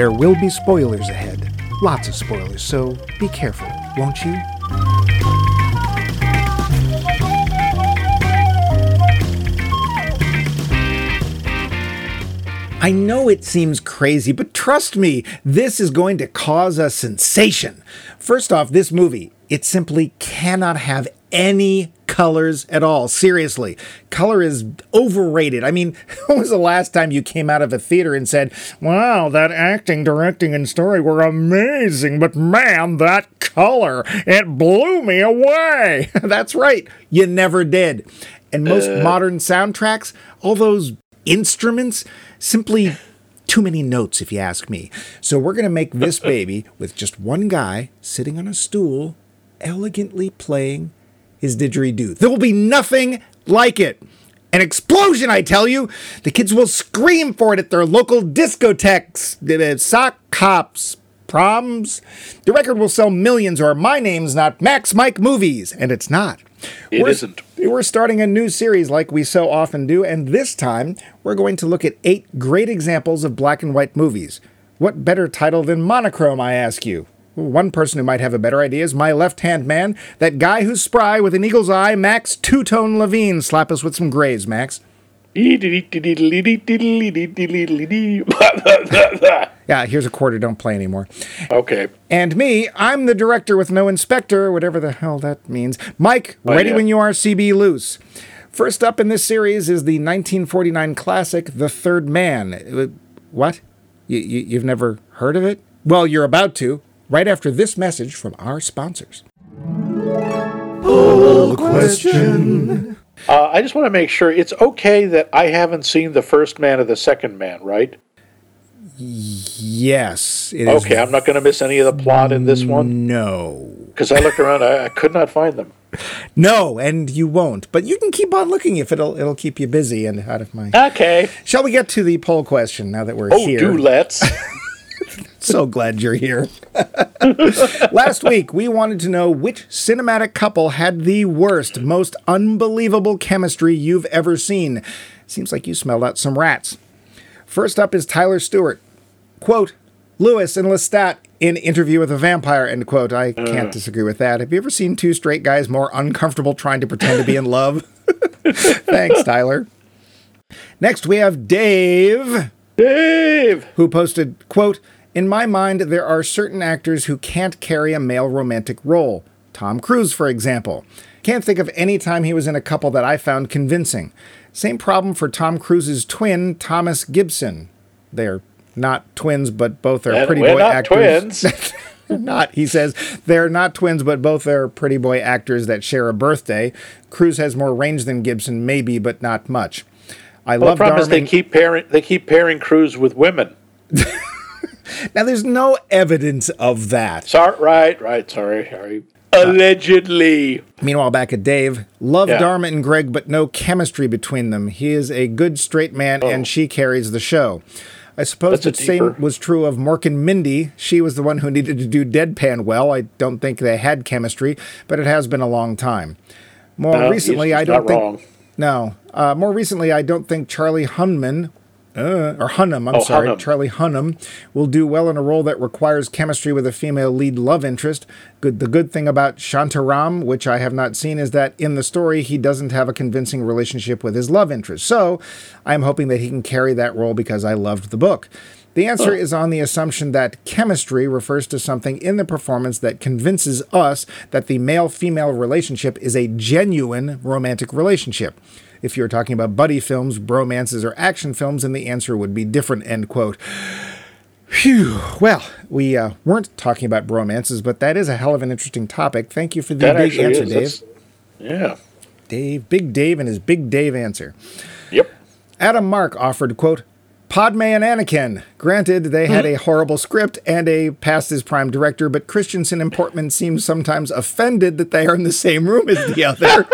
There will be spoilers ahead. Lots of spoilers, so be careful, won't you? I know it seems crazy, but trust me, this is going to cause a sensation. First off, this movie, it simply cannot have any colors at all. Seriously, color is overrated. I mean, when was the last time you came out of a theater and said, Wow, that acting, directing, and story were amazing, but man, that color, it blew me away. That's right, you never did. And most uh. modern soundtracks, all those instruments, simply too many notes, if you ask me. So we're going to make this baby with just one guy sitting on a stool, elegantly playing his didgeridoo. There will be nothing like it. An explosion, I tell you! The kids will scream for it at their local discotheques, sock hops, proms. The record will sell millions, or my name's not Max Mike Movies, and it's not. It we're, isn't. We're starting a new series like we so often do, and this time we're going to look at eight great examples of black and white movies. What better title than Monochrome, I ask you? One person who might have a better idea is my left hand man, that guy who's spry with an eagle's eye, Max Two Tone Levine. Slap us with some grays, Max. Yeah, here's a quarter, don't play anymore. okay. And me, I'm the director with no inspector, whatever the hell that means. Mike, Oh, ready yeah. when you are, CB Loose. First up in this series is the 1949 classic, The Third Man. What? You, you, you've never heard of it? Well, you're about to, right after this message from our sponsors. Poll question. Uh, I just want to make sure it's okay that I haven't seen the first man or the second man, right? Yes. It is Okay, I'm not going to miss any of the plot in this one No. because I looked around, I, I could not find them. No, and you won't. But you can keep on looking if it'll it'll keep you busy and out of my. Okay. Shall we get to the poll question now that we're Oh, here? do let's. So glad you're here. Last week, we wanted to know which cinematic couple had the worst, most unbelievable chemistry you've ever seen. Seems like you smelled out some rats. First up is Tyler Stewart. Quote, Lewis and Lestat in Interview with a Vampire, end quote. I can't uh. disagree with that. Have you ever seen two straight guys more uncomfortable trying to pretend to be in love? Thanks, Tyler. Next, we have Dave Dave. who posted, quote, In my mind, there are certain actors who can't carry a male romantic role. Tom Cruise, for example. Can't think of any time he was in a couple that I found convincing. Same problem for Tom Cruise's twin, Thomas Gibson. They're not twins, but both are And pretty boy not actors. twins. not, he says, they're not twins, but both are pretty boy actors that share a birthday. Cruise has more range than Gibson, maybe, but not much. I Well, the love problem is they keep pairing they keep pairing Cruise with women. Now, there's no evidence of that. Sorry, right, right. Sorry, sorry. Allegedly. Meanwhile, back at Dave, love Yeah. Dharma and Greg, but no chemistry between them. He is a good straight man, and she carries the show. I suppose Oh. The same was true of Mork and Mindy. She was the one who needed to do deadpan well. I don't think they had chemistry, but it has been a long time. More No, recently, I don't think. wrong. No, uh, more recently, I don't think Charlie Hunman, uh, or Hunnam, I'm Oh, sorry, Hunnam. Charlie Hunnam, will do well in a role that requires chemistry with a female lead love interest. Good. The good thing about Shantaram, which I have not seen, is that in the story he doesn't have a convincing relationship with his love interest. So, I am hoping that he can carry that role because I loved the book. The answer is on the assumption that chemistry refers to something in the performance that convinces us that the male female relationship is a genuine romantic relationship. If you're talking about buddy films, bromances, or action films, then the answer would be different. End quote. Phew. Well, we uh, weren't talking about bromances, but that is a hell of an interesting topic. Thank you for the That big answer, is. Dave. That's- Yeah. Dave, Big Dave, and his Big Dave answer. Yep. Adam Mark offered, quote, Padme and Anakin. Granted, they had a horrible script and a past his prime director, but Christensen and Portman seem sometimes offended that they are in the same room as the other.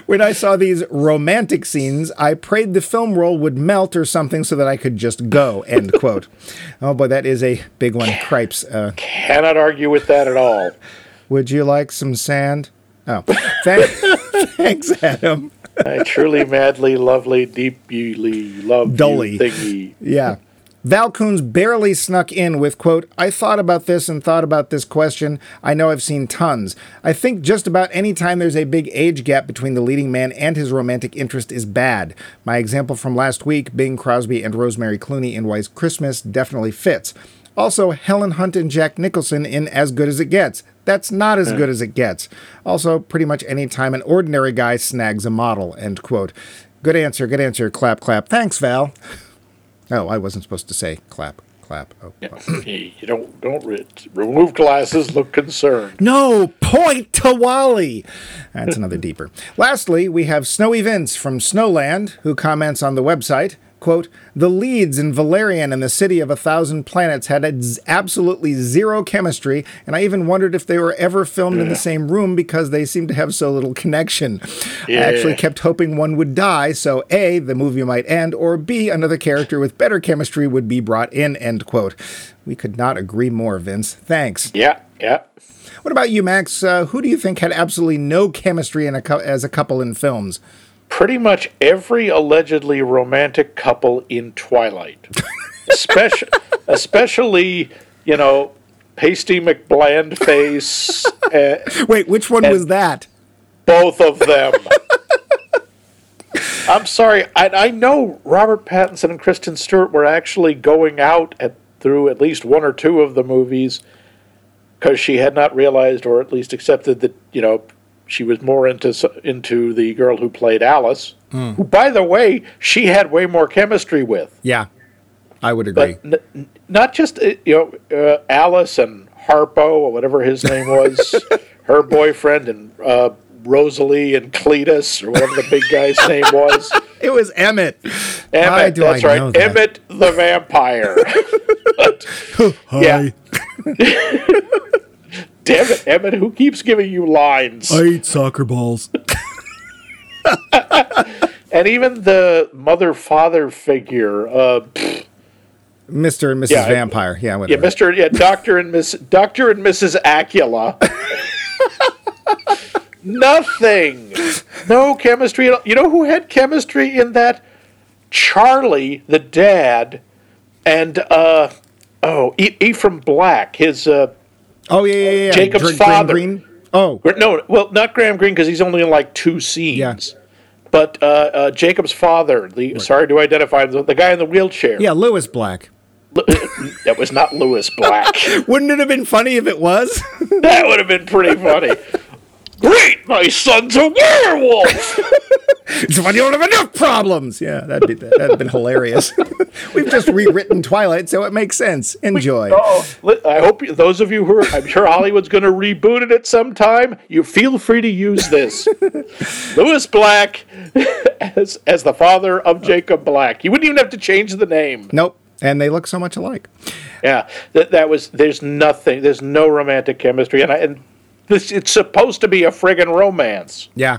when I saw these romantic scenes, I prayed the film roll would melt or something so that I could just go, end quote. Oh boy, that is a big one. Cripes. Uh, Cannot argue with that at all. would you like some sand? Oh, thank, thanks, Adam. I truly, madly, lovely, deeply love Dully. you thingy. Yeah. Val Coons barely snuck in with, quote, I thought about this and thought about this question. I know I've seen tons. I think just about any time there's a big age gap between the leading man and his romantic interest is bad. My example from last week, Bing Crosby and Rosemary Clooney in White Christmas, definitely fits. Also, Helen Hunt and Jack Nicholson in As Good as It Gets. That's not as good as it gets. Also, pretty much any time an ordinary guy snags a model, end quote. Good answer, good answer. Clap, clap. Thanks, Val. Oh, I wasn't supposed to say clap, clap. Oh. Yeah. you don't don't re- remove glasses. Look concerned. No, point to Wally. That's another deeper. Lastly, we have Snowy Vince from Snowland, who comments on the website. Quote, the leads in Valerian and the City of a Thousand Planets had absolutely zero chemistry, and I even wondered if they were ever filmed yeah. in the same room because they seemed to have so little connection. Yeah. I actually kept hoping one would die, so A, the movie might end, or B, another character with better chemistry would be brought in, end quote. We could not agree more, Vince. Thanks. Yeah, yeah. What about you, Max? Uh, who do you think had absolutely no chemistry in a co- as a couple in films? Pretty much every allegedly romantic couple in Twilight. especially, especially, you know, Pasty McBland face. Uh, Wait, which one was that? Both of them. I'm sorry. I, I, know Robert Pattinson and Kristen Stewart were actually going out at, through at least one or two of the movies because she had not realized or at least accepted that, you know, she was more into into the girl who played Alice, mm. who, by the way, she had way more chemistry with. Yeah, I would agree. But n- not just uh, you know uh, Alice and Harpo or whatever his name was, her boyfriend, and uh, Rosalie and Cletus or whatever the big guy's name was. It was Emmett. Emmett, that's I right. Emmett the vampire. but, Hi. Yeah. Damn it, Emmett, who keeps giving you lines? I eat soccer balls. and even the mother father figure, uh, Mr. and Mrs. Yeah, Vampire. Yeah, whatever. Yeah, Mr. Yeah, Doctor and Miss Doctor and Mrs. Acula. Nothing. No chemistry at all. You know who had chemistry in that? Charlie, the dad, and uh, oh, e- Ephraim Black, his uh, Oh yeah, yeah, yeah. Jacob's father. Green? Oh no, well, not Graham Greene because he's only in like two scenes. Yeah. But uh, uh, Jacob's father, the right. sorry to identify the, the guy in the wheelchair. Yeah, Lewis Black. Uh, that was not Lewis Black. Wouldn't it have been funny if it was? that would have been pretty funny. Great, my son's a werewolf. it's funny you don't have enough problems. Yeah, that'd be that'd have been hilarious. We've just rewritten Twilight, so it makes sense. Enjoy. Oh, I hope those of you who are, I'm sure Hollywood's going to reboot it at some time. You feel free to use this. Lewis Black as as the father of Jacob Black. You wouldn't even have to change the name. Nope. And they look so much alike. Yeah, that, that was. There's nothing. There's no romantic chemistry, and I, and this it's supposed to be a friggin' romance. Yeah.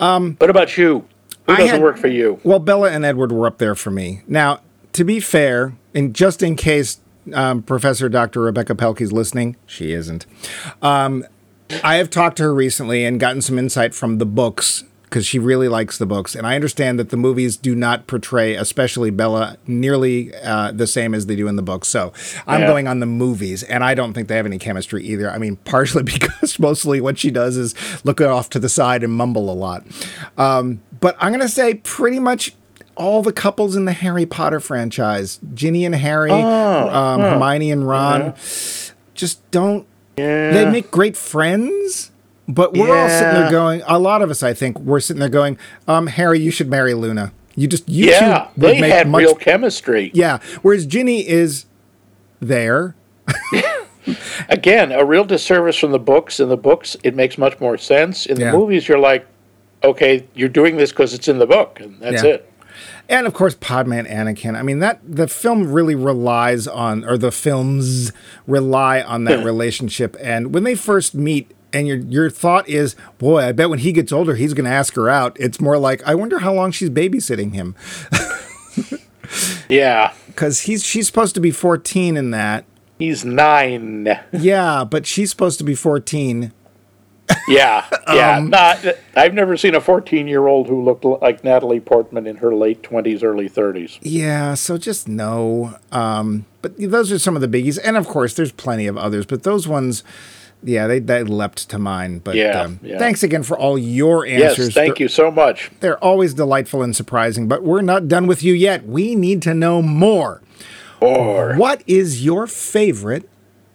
Um, what about you? Who doesn't had, work for you? Well, Bella and Edward were up there for me. Now, to be fair, and just in case um, Professor Dr. Rebecca Pelkey's listening, she isn't. Um, I have talked to her recently and gotten some insight from the books because she really likes the books. And I understand that the movies do not portray, especially Bella, nearly uh, the same as they do in the books. So I'm yeah. going on the movies, and I don't think they have any chemistry either. I mean, partially because mostly what she does is look off to the side and mumble a lot. Um, but I'm going to say pretty much all the couples in the Harry Potter franchise, Ginny and Harry, oh, um, Hermione and Ron, yeah. just don't. Yeah. They make great friends but we're yeah. all sitting there going, a lot of us, I think, we're sitting there going, um, Harry, you should marry Luna. You just, you yeah, they had much, real chemistry. Yeah. Whereas Ginny is there. Again, a real disservice from the books. In the books, it makes much more sense. In the yeah. movies, you're like, okay, you're doing this because it's in the book, and that's yeah. it. And of course, Padme and Anakin. I mean, that the film really relies on, or the films rely on that relationship. And when they first meet, and your your thought is, boy, I bet when he gets older, he's going to ask her out. It's more like, I wonder how long she's babysitting him. yeah, because he's she's supposed to be fourteen in that. He's nine. Yeah, but she's supposed to be fourteen. Yeah, yeah. Um, not. I've never seen a 14 year old who looked like Natalie Portman in her late 20s, early 30s. Yeah, so just no. Um, but those are some of the biggies, and of course, there's plenty of others. But those ones, yeah, they, they leapt to mine. But yeah, um, yeah. thanks again for all your answers. Yes, thank they're, you so much. They're always delightful and surprising. But we're not done with you yet. We need to know more. Or what is your favorite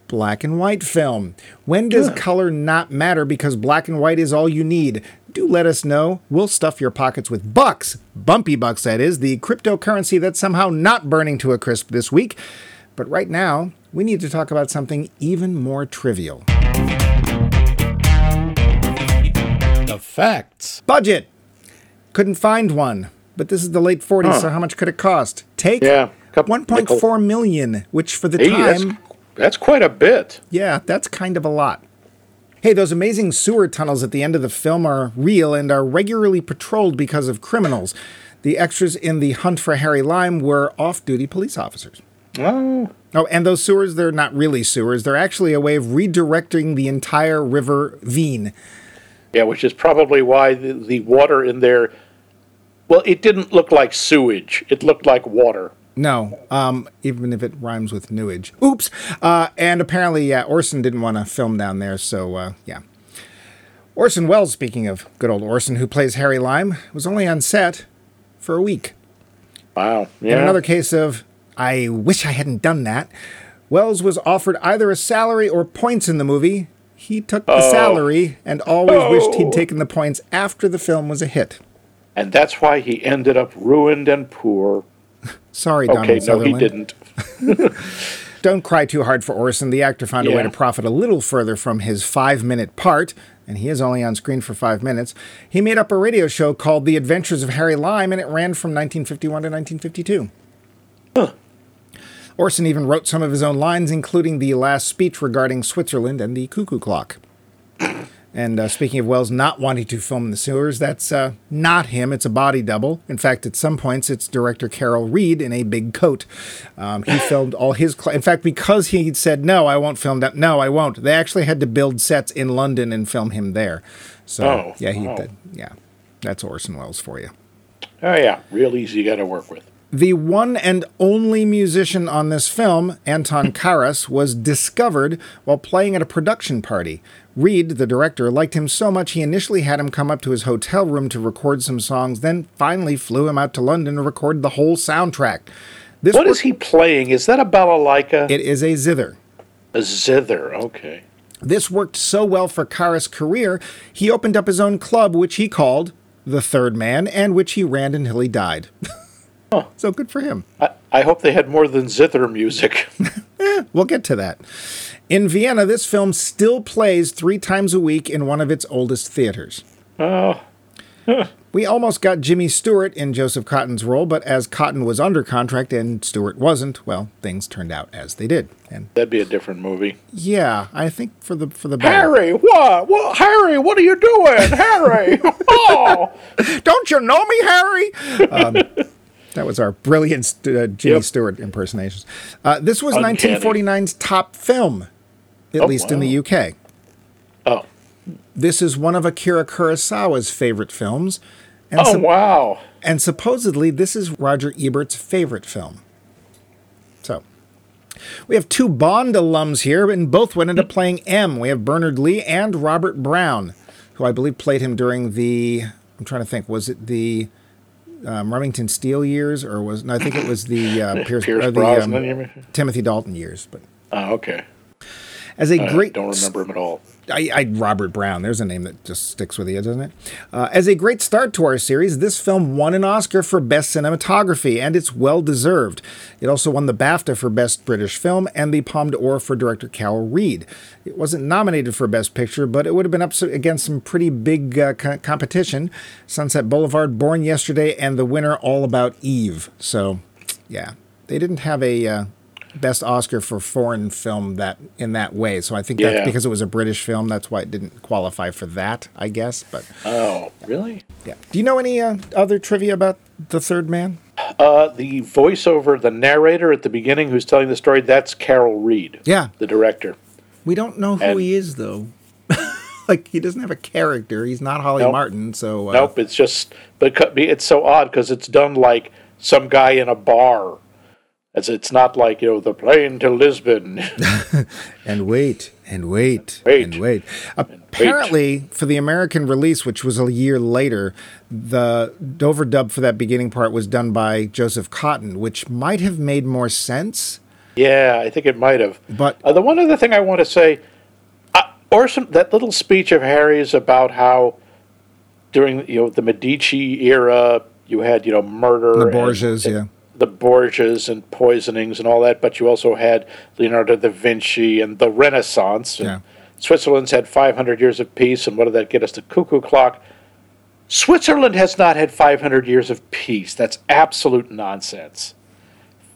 black and white film. When does color not matter because black and white is all you need? Do let us know. We'll stuff your pockets with bucks, bumpy bucks, that is, the cryptocurrency that's somehow not burning to a crisp this week. But right now, we need to talk about something even more trivial. The facts. Budget. Couldn't find one. But this is the late 40s, huh. so how much could it cost? Take yeah, 1.4 million, which for the hey, time that's quite a bit. Yeah, that's kind of a lot. Hey, those amazing sewer tunnels at the end of the film are real and are regularly patrolled because of criminals. The extras in The Hunt for Harry Lime were off duty police officers. Oh. Oh, and those sewers, they're not really sewers. They're actually a way of redirecting the entire river Wien. Yeah, which is probably why the, the water in there, well, it didn't look like sewage, it looked like water. No, um, even if it rhymes with newage. Oops. Uh, and apparently, yeah, Orson didn't want to film down there, so uh, yeah. Orson Welles, speaking of good old Orson, who plays Harry Lime, was only on set for a week. Wow. Yeah. In another case of, I wish I hadn't done that, Welles was offered either a salary or points in the movie. He took the oh. salary and always oh. wished he'd oh. taken the points after the film was a hit. And that's why he ended up ruined and poor. Sorry, Donald okay, Sutherland. no, he didn't. Don't cry too hard for Orson. The actor found yeah. a way to profit a little further from his five minute part, and he is only on screen for five minutes. He made up a radio show called The Adventures of Harry Lime, and it ran from 1951 to 1952. Huh. Orson even wrote some of his own lines, including the last speech regarding Switzerland and the cuckoo clock. And uh, speaking of Welles not wanting to film the sewers, that's uh, not him. It's a body double. In fact, at some points, it's director Carol Reed in a big coat. Um, he filmed all his. Cl- in fact, because he said no, I won't film that. No, I won't. They actually had to build sets in London and film him there. So oh, yeah, he oh. did. Yeah, that's Orson Welles for you. Oh yeah, real easy guy to work with. The one and only musician on this film, Anton Karas, was discovered while playing at a production party. Reed, the director, liked him so much he initially had him come up to his hotel room to record some songs, then finally flew him out to London to record the whole soundtrack. This what is he playing? Is that a balalaika? It is a zither. A zither, okay. This worked so well for Karas' career, he opened up his own club, which he called The Third Man, and which he ran until he died. Huh. So good for him. I, I, hope they had more than zither music. eh, we'll get to that. In Vienna, this film still plays three times a week in one of its oldest theaters. Oh. we almost got Jimmy Stewart in Joseph Cotten's role, but as Cotten was under contract and Stewart wasn't, well, things turned out as they did. And that'd be a different movie. Yeah, I think for the for the better. Harry, what? What? Harry, what are you doing, Harry? oh, don't you know me, Harry? Um, that was our brilliant uh, Jimmy yep. Stewart impersonations. Uh, this was Uncanny. 1949's top film, at oh, least wow. in the UK. Oh. This is one of Akira Kurosawa's favorite films. And oh, wow. And supposedly, this is Roger Ebert's favorite film. So, we have two Bond alums here, and both went into playing M. We have Bernard Lee and Robert Brown, who I believe played him during the. I'm trying to think. Was it the um, Remington Steele years, or was no? I think it was the uh, Pierce, Pierce the, um, Timothy Dalton years. But oh, okay. As a great, I don't remember him at all. I, I, Robert Brown. There's a name that just sticks with you, doesn't it? Uh, as a great start to our series, this film won an Oscar for Best Cinematography, and it's well deserved. It also won the BAFTA for Best British Film and the Palme d'Or for director Carol Reed. It wasn't nominated for Best Picture, but it would have been up against some pretty big uh, co- competition. Sunset Boulevard, Born Yesterday, and the winner All About Eve. So, yeah, they didn't have a uh, best Oscar for foreign film that in that way. So I think that's because it was a British film. That's why it didn't qualify for that, I guess. But oh, really? Yeah. Do you know any uh, other trivia about the Third Man? Uh, the voiceover, the narrator at the beginning, who's telling the story, that's Carol Reed. Yeah, the director. We don't know who and, he is, though. like he doesn't have a character. He's not Holly Nope. Martin, so uh, Nope, it's just but it's so odd because it's done like some guy in a bar. As it's not like you know the plane to Lisbon. And wait, and wait, Wait. and wait. Apparently, for the American release, which was a year later, the overdub for that beginning part was done by Joseph Cotten, which might have made more sense. yeah, I think it might have. But Uh, the one other thing I want to say, uh, Orson, that little speech of Harry's about how during you know the Medici era you had you know murder, the and- Borgias, yeah. The Borgias and poisonings and all that, but you also had Leonardo da Vinci and the Renaissance. And Yeah. Switzerland's had 500 years of peace, and what did that get us? The cuckoo clock. Switzerland has not had 500 years of peace. That's absolute nonsense.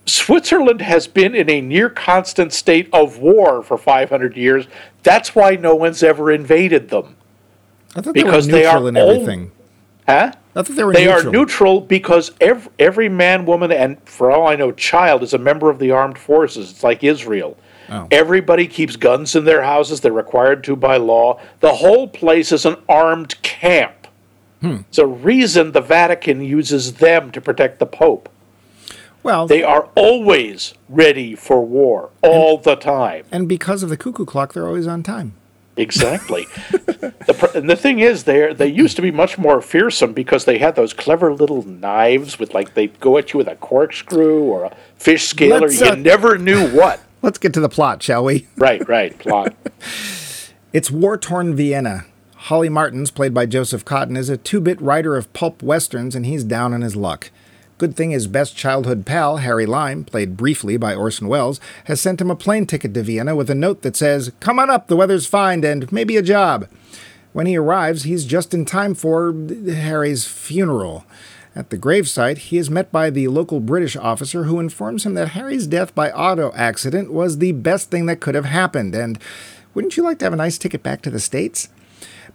Switzerland has been in a near constant state of war for 500 years. That's why no one's ever invaded them. I thought because they were they neutral are in old- everything. Huh? I thought they were They neutral. are neutral because every, every man, woman, and for all I know, child is a member of the armed forces. It's like Israel. Oh. Everybody keeps guns in their houses. They're required to by law. The whole place is an armed camp. Hmm. It's a reason the Vatican uses them to protect the Pope. Well, They are always ready for war, all the time. and because of the cuckoo clock, they're always on time. Exactly. the, pr- and the thing is, they they used to be much more fearsome because they had those clever little knives with like they'd go at you with a corkscrew or a fish scaler. Let's, you uh, never knew what. Let's get to the plot, shall we? right, right. Plot. It's war torn Vienna. Holly Martins, played by Joseph Cotten, is a two bit writer of pulp westerns, and he's down on his luck. Good thing his best childhood pal, Harry Lime, played briefly by Orson Welles, has sent him a plane ticket to Vienna with a note that says, Come on up, the weather's fine, and maybe a job. When he arrives, he's just in time for Harry's funeral. At the gravesite, he is met by the local British officer who informs him that Harry's death by auto accident was the best thing that could have happened, and wouldn't you like to have a nice ticket back to the States?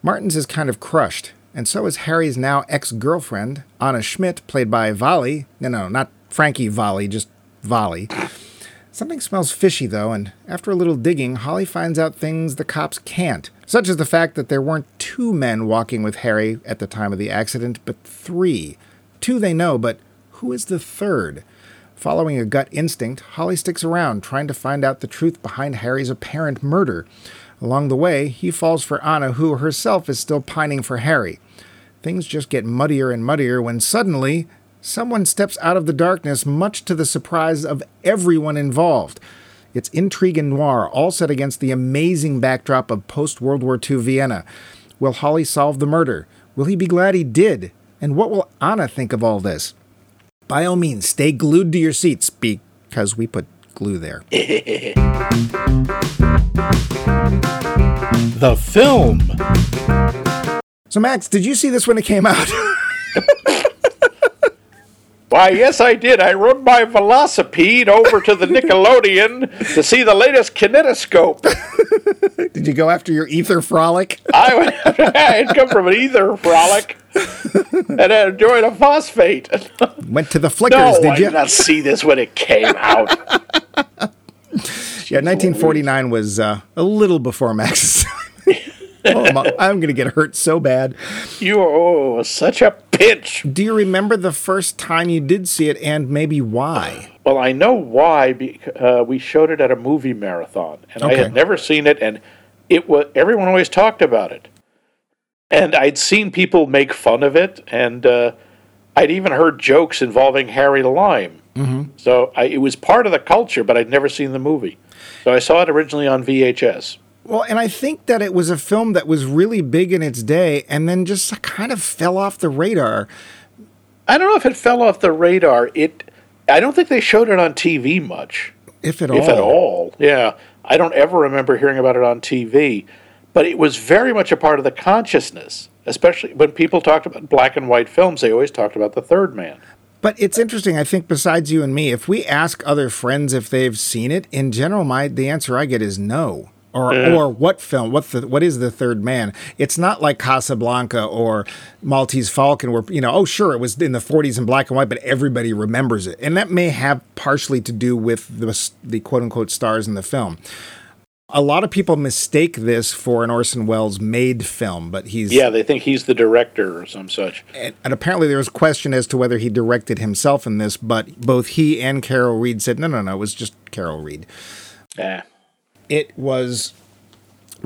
Martins is kind of crushed, and so is Harry's now ex girlfriend, Anna Schmidt, played by Valli. No, no, not Frankie Valli, just Valli. Something smells fishy, though, and after a little digging, Holly finds out things the cops can't, such as the fact that there weren't two men walking with Harry at the time of the accident, but three. Two they know, but who is the third? Following a gut instinct, Holly sticks around, trying to find out the truth behind Harry's apparent murder. Along the way, he falls for Anna, who herself is still pining for Harry. Things just get muddier and muddier when suddenly someone steps out of the darkness, much to the surprise of everyone involved. It's intrigue and noir, all set against the amazing backdrop of post World War II Vienna. Will Holly solve the murder? Will he be glad he did? And what will Anna think of all this? By all means, stay glued to your seats because we put glue there. The film. So, Max, did you see this when it came out? Why, yes, I did. I rode my velocipede over to the Nickelodeon to see the latest kinetoscope. did you go after your ether frolic? I, went- I had come from an ether frolic and had enjoyed a phosphate. Went to the flickers, I did you? I did not see this when it came out. Yeah, 1949 was uh, a little before Max's time. oh, I'm, I'm going to get hurt so bad. You are such a pinch. Do you remember the first time you did see it and maybe why? Well, I know why. Because, uh, we showed it at a movie marathon, and I had never seen it, and it was everyone always talked about it, and I'd seen people make fun of it, and uh, I'd even heard jokes involving Harry Lime. Mm-hmm. So I, it was part of the culture, but I'd never seen the movie. So I saw it originally on VHS. Well, and I think that it was a film that was really big in its day and then just kind of fell off the radar. I don't know if it fell off the radar. It, I don't think they showed it on TV much. If at all. if at all. Yeah, I don't ever remember hearing about it on TV, but it was very much a part of the consciousness. Especially when people talked about black and white films, they always talked about the third man. But it's interesting. I think besides you and me, if we ask other friends if they've seen it, in general, my the answer I get is no. Or, or what film? What the what is the third man? It's not like Casablanca or Maltese Falcon, where you know, oh sure, it was in the 40s in black and white, but everybody remembers it, and that may have partially to do with the the quote unquote stars in the film. A lot of people mistake this for an Orson Welles made film, but he's Yeah, they think he's the director or some such. and, and apparently there was a question as to whether he directed himself in this, but both he and Carol Reed said no, no, no, it was just Carol Reed. Yeah. It was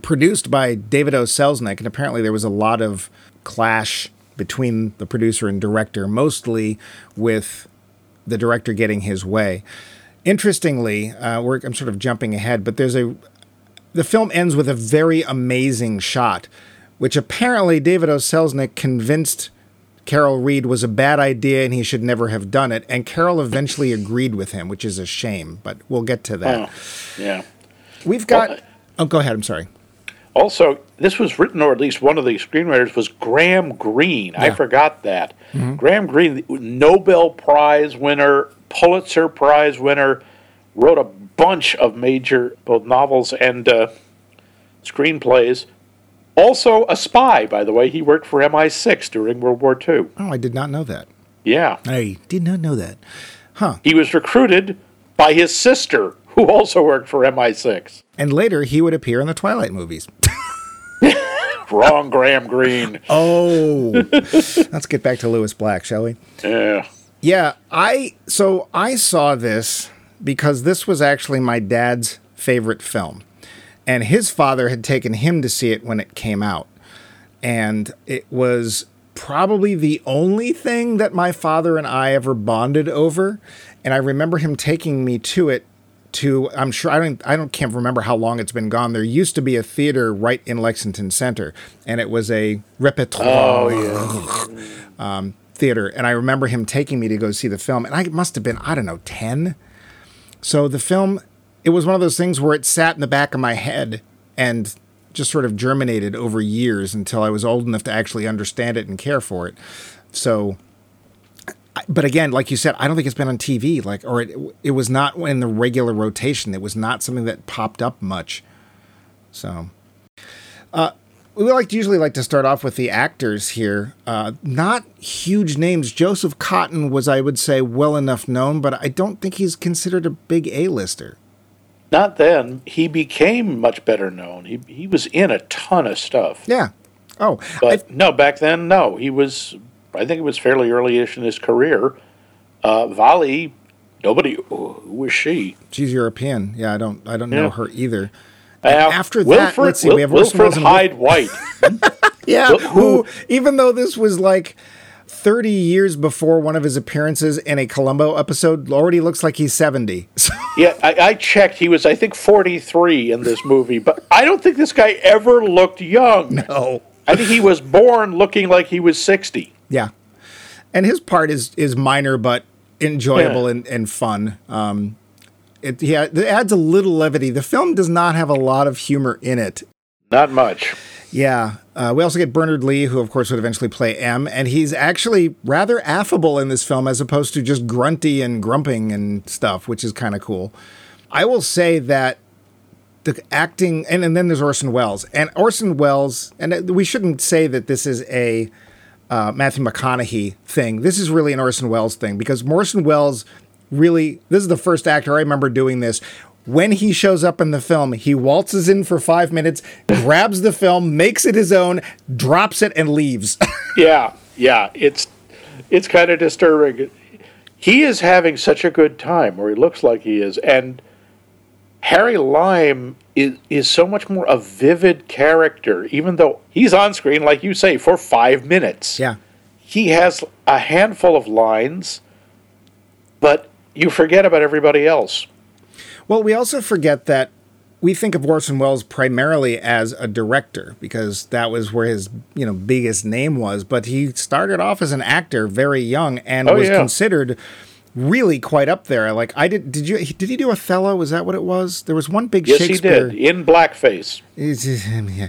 produced by David O. Selznick, and apparently there was a lot of clash between the producer and director, mostly with the director getting his way. Interestingly, uh, we're, I'm sort of jumping ahead, but there's a the film ends with a very amazing shot, which apparently David O. Selznick convinced Carol Reed was a bad idea and he should never have done it. And Carol eventually agreed with him, which is a shame, but we'll get to that. Oh, yeah. We've got. Well, oh, go ahead. I'm sorry. Also, this was written, or at least one of the screenwriters was Graham Greene. I forgot that. Mm-hmm. Graham Greene, Nobel Prize winner, Pulitzer Prize winner, wrote a bunch of major both novels and uh, screenplays. Also, a spy, by the way. He worked for MI6 during World War II. Oh, I did not know that. Yeah. I did not know that. Huh. He was recruited by his sister, who also worked for MI6. And later he would appear in the Twilight movies. Wrong, Graham Greene. Oh, let's get back to Lewis Black, shall we? Yeah. Yeah, I so I saw this because this was actually my dad's favorite film. And his father had taken him to see it when it came out. And it was probably the only thing that my father and I ever bonded over. And I remember him taking me to it to I'm sure I don't I don't can't remember how long it's been gone. There used to be a theater right in Lexington Center and it was a repertoire Oh, yeah. Um, theater and I remember him taking me to go see the film and I must have been I don't know 10 so the film it was one of those things where it sat in the back of my head and just sort of germinated over years until I was old enough to actually understand it and care for it. So but again like you said I don't think it's been on TV like or it it was not in the regular rotation. It was not something that popped up much. So uh, we like to usually like to start off with the actors here. Uh, not huge names. Joseph Cotten was, I would say, well enough known, but I don't think he's considered a big A-lister. Not then. He became much better known. He he was in a ton of stuff. Yeah. Oh, But I, no, back then, no. He was. I think it was fairly early-ish in his career. Uh, Valli, nobody. Who was she? she's European. Yeah, I don't, I don't know her either. After that, let's see, we have Orson Wilfred Welles Wil- Hyde White. Yeah, Who- who, even though this was like 30 years before one of his appearances in a Columbo episode, already looks like he's 70. Yeah, I, I checked. He was, I think, forty-three in this movie. But I don't think this guy ever looked young. No. I think he was born looking like he was sixty. Yeah, and his part is is minor but enjoyable Yeah. and, and fun. Um, it yeah, it adds a little levity. The film does not have a lot of humor in it. Not much. Yeah, uh, we also get Bernard Lee, who of course would eventually play M, and he's actually rather affable in this film as opposed to just grunty and grumping and stuff, which is kind of cool. I will say that the acting, and, and then there's Orson Welles, and Orson Welles, and uh, we shouldn't say that this is a uh, Matthew McConaughey thing. This is really an Orson Welles thing because Orson Welles really, this is the first actor I remember doing this. When he shows up in the film, he waltzes in for five minutes, grabs the film, makes it his own, drops it, and leaves. Yeah, yeah. It's it's kind of disturbing. He is having such a good time, or he looks like he is, and Harry Lime is is so much more a vivid character, even though he's on screen, like you say, for five minutes. yeah. He has a handful of lines, but you forget about everybody else. Well, we also forget that we think of Orson Welles primarily as a director because that was where his you know biggest name was. But he started off as an actor very young and Oh, was yeah. considered really quite up there. Like I did. Did you? Did he do Othello? Was that what it was? There was one big Yes, he Shakespeare. did in blackface. Yeah.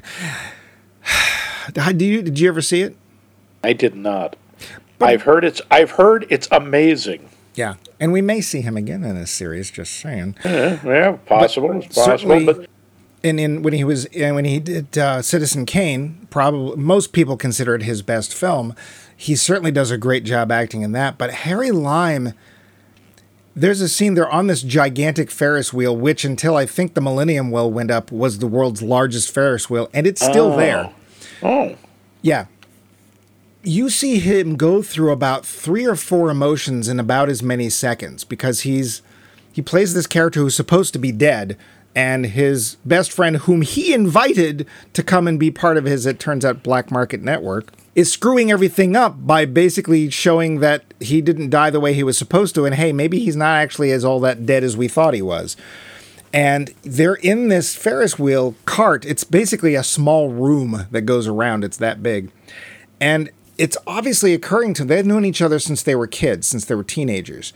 Did you? Did you ever see it? I did not. I've heard it's. I've heard it's amazing. Yeah. And we may see him again in this series. Just saying. Yeah, possible. it's possible, but and in when he was and when he did uh, Citizen Kane, probably most people consider it his best film. He certainly does a great job acting in that. But Harry Lime, There's a scene they're on this gigantic Ferris wheel, which until I think the Millennium Wheel went up was the world's largest Ferris wheel, and it's still Oh. there. Oh, Yeah. You see him go through about three or four emotions in about as many seconds because he's he plays this character who's supposed to be dead, and his best friend, whom he invited to come and be part of his, it turns out, black market network, is screwing everything up by basically showing that he didn't die the way he was supposed to, and hey, maybe he's not actually as all that dead as we thought he was and they're in this Ferris wheel cart. It's basically a small room that goes around. It's that big. And it's obviously occurring to them. They've known each other since they were kids, since they were teenagers.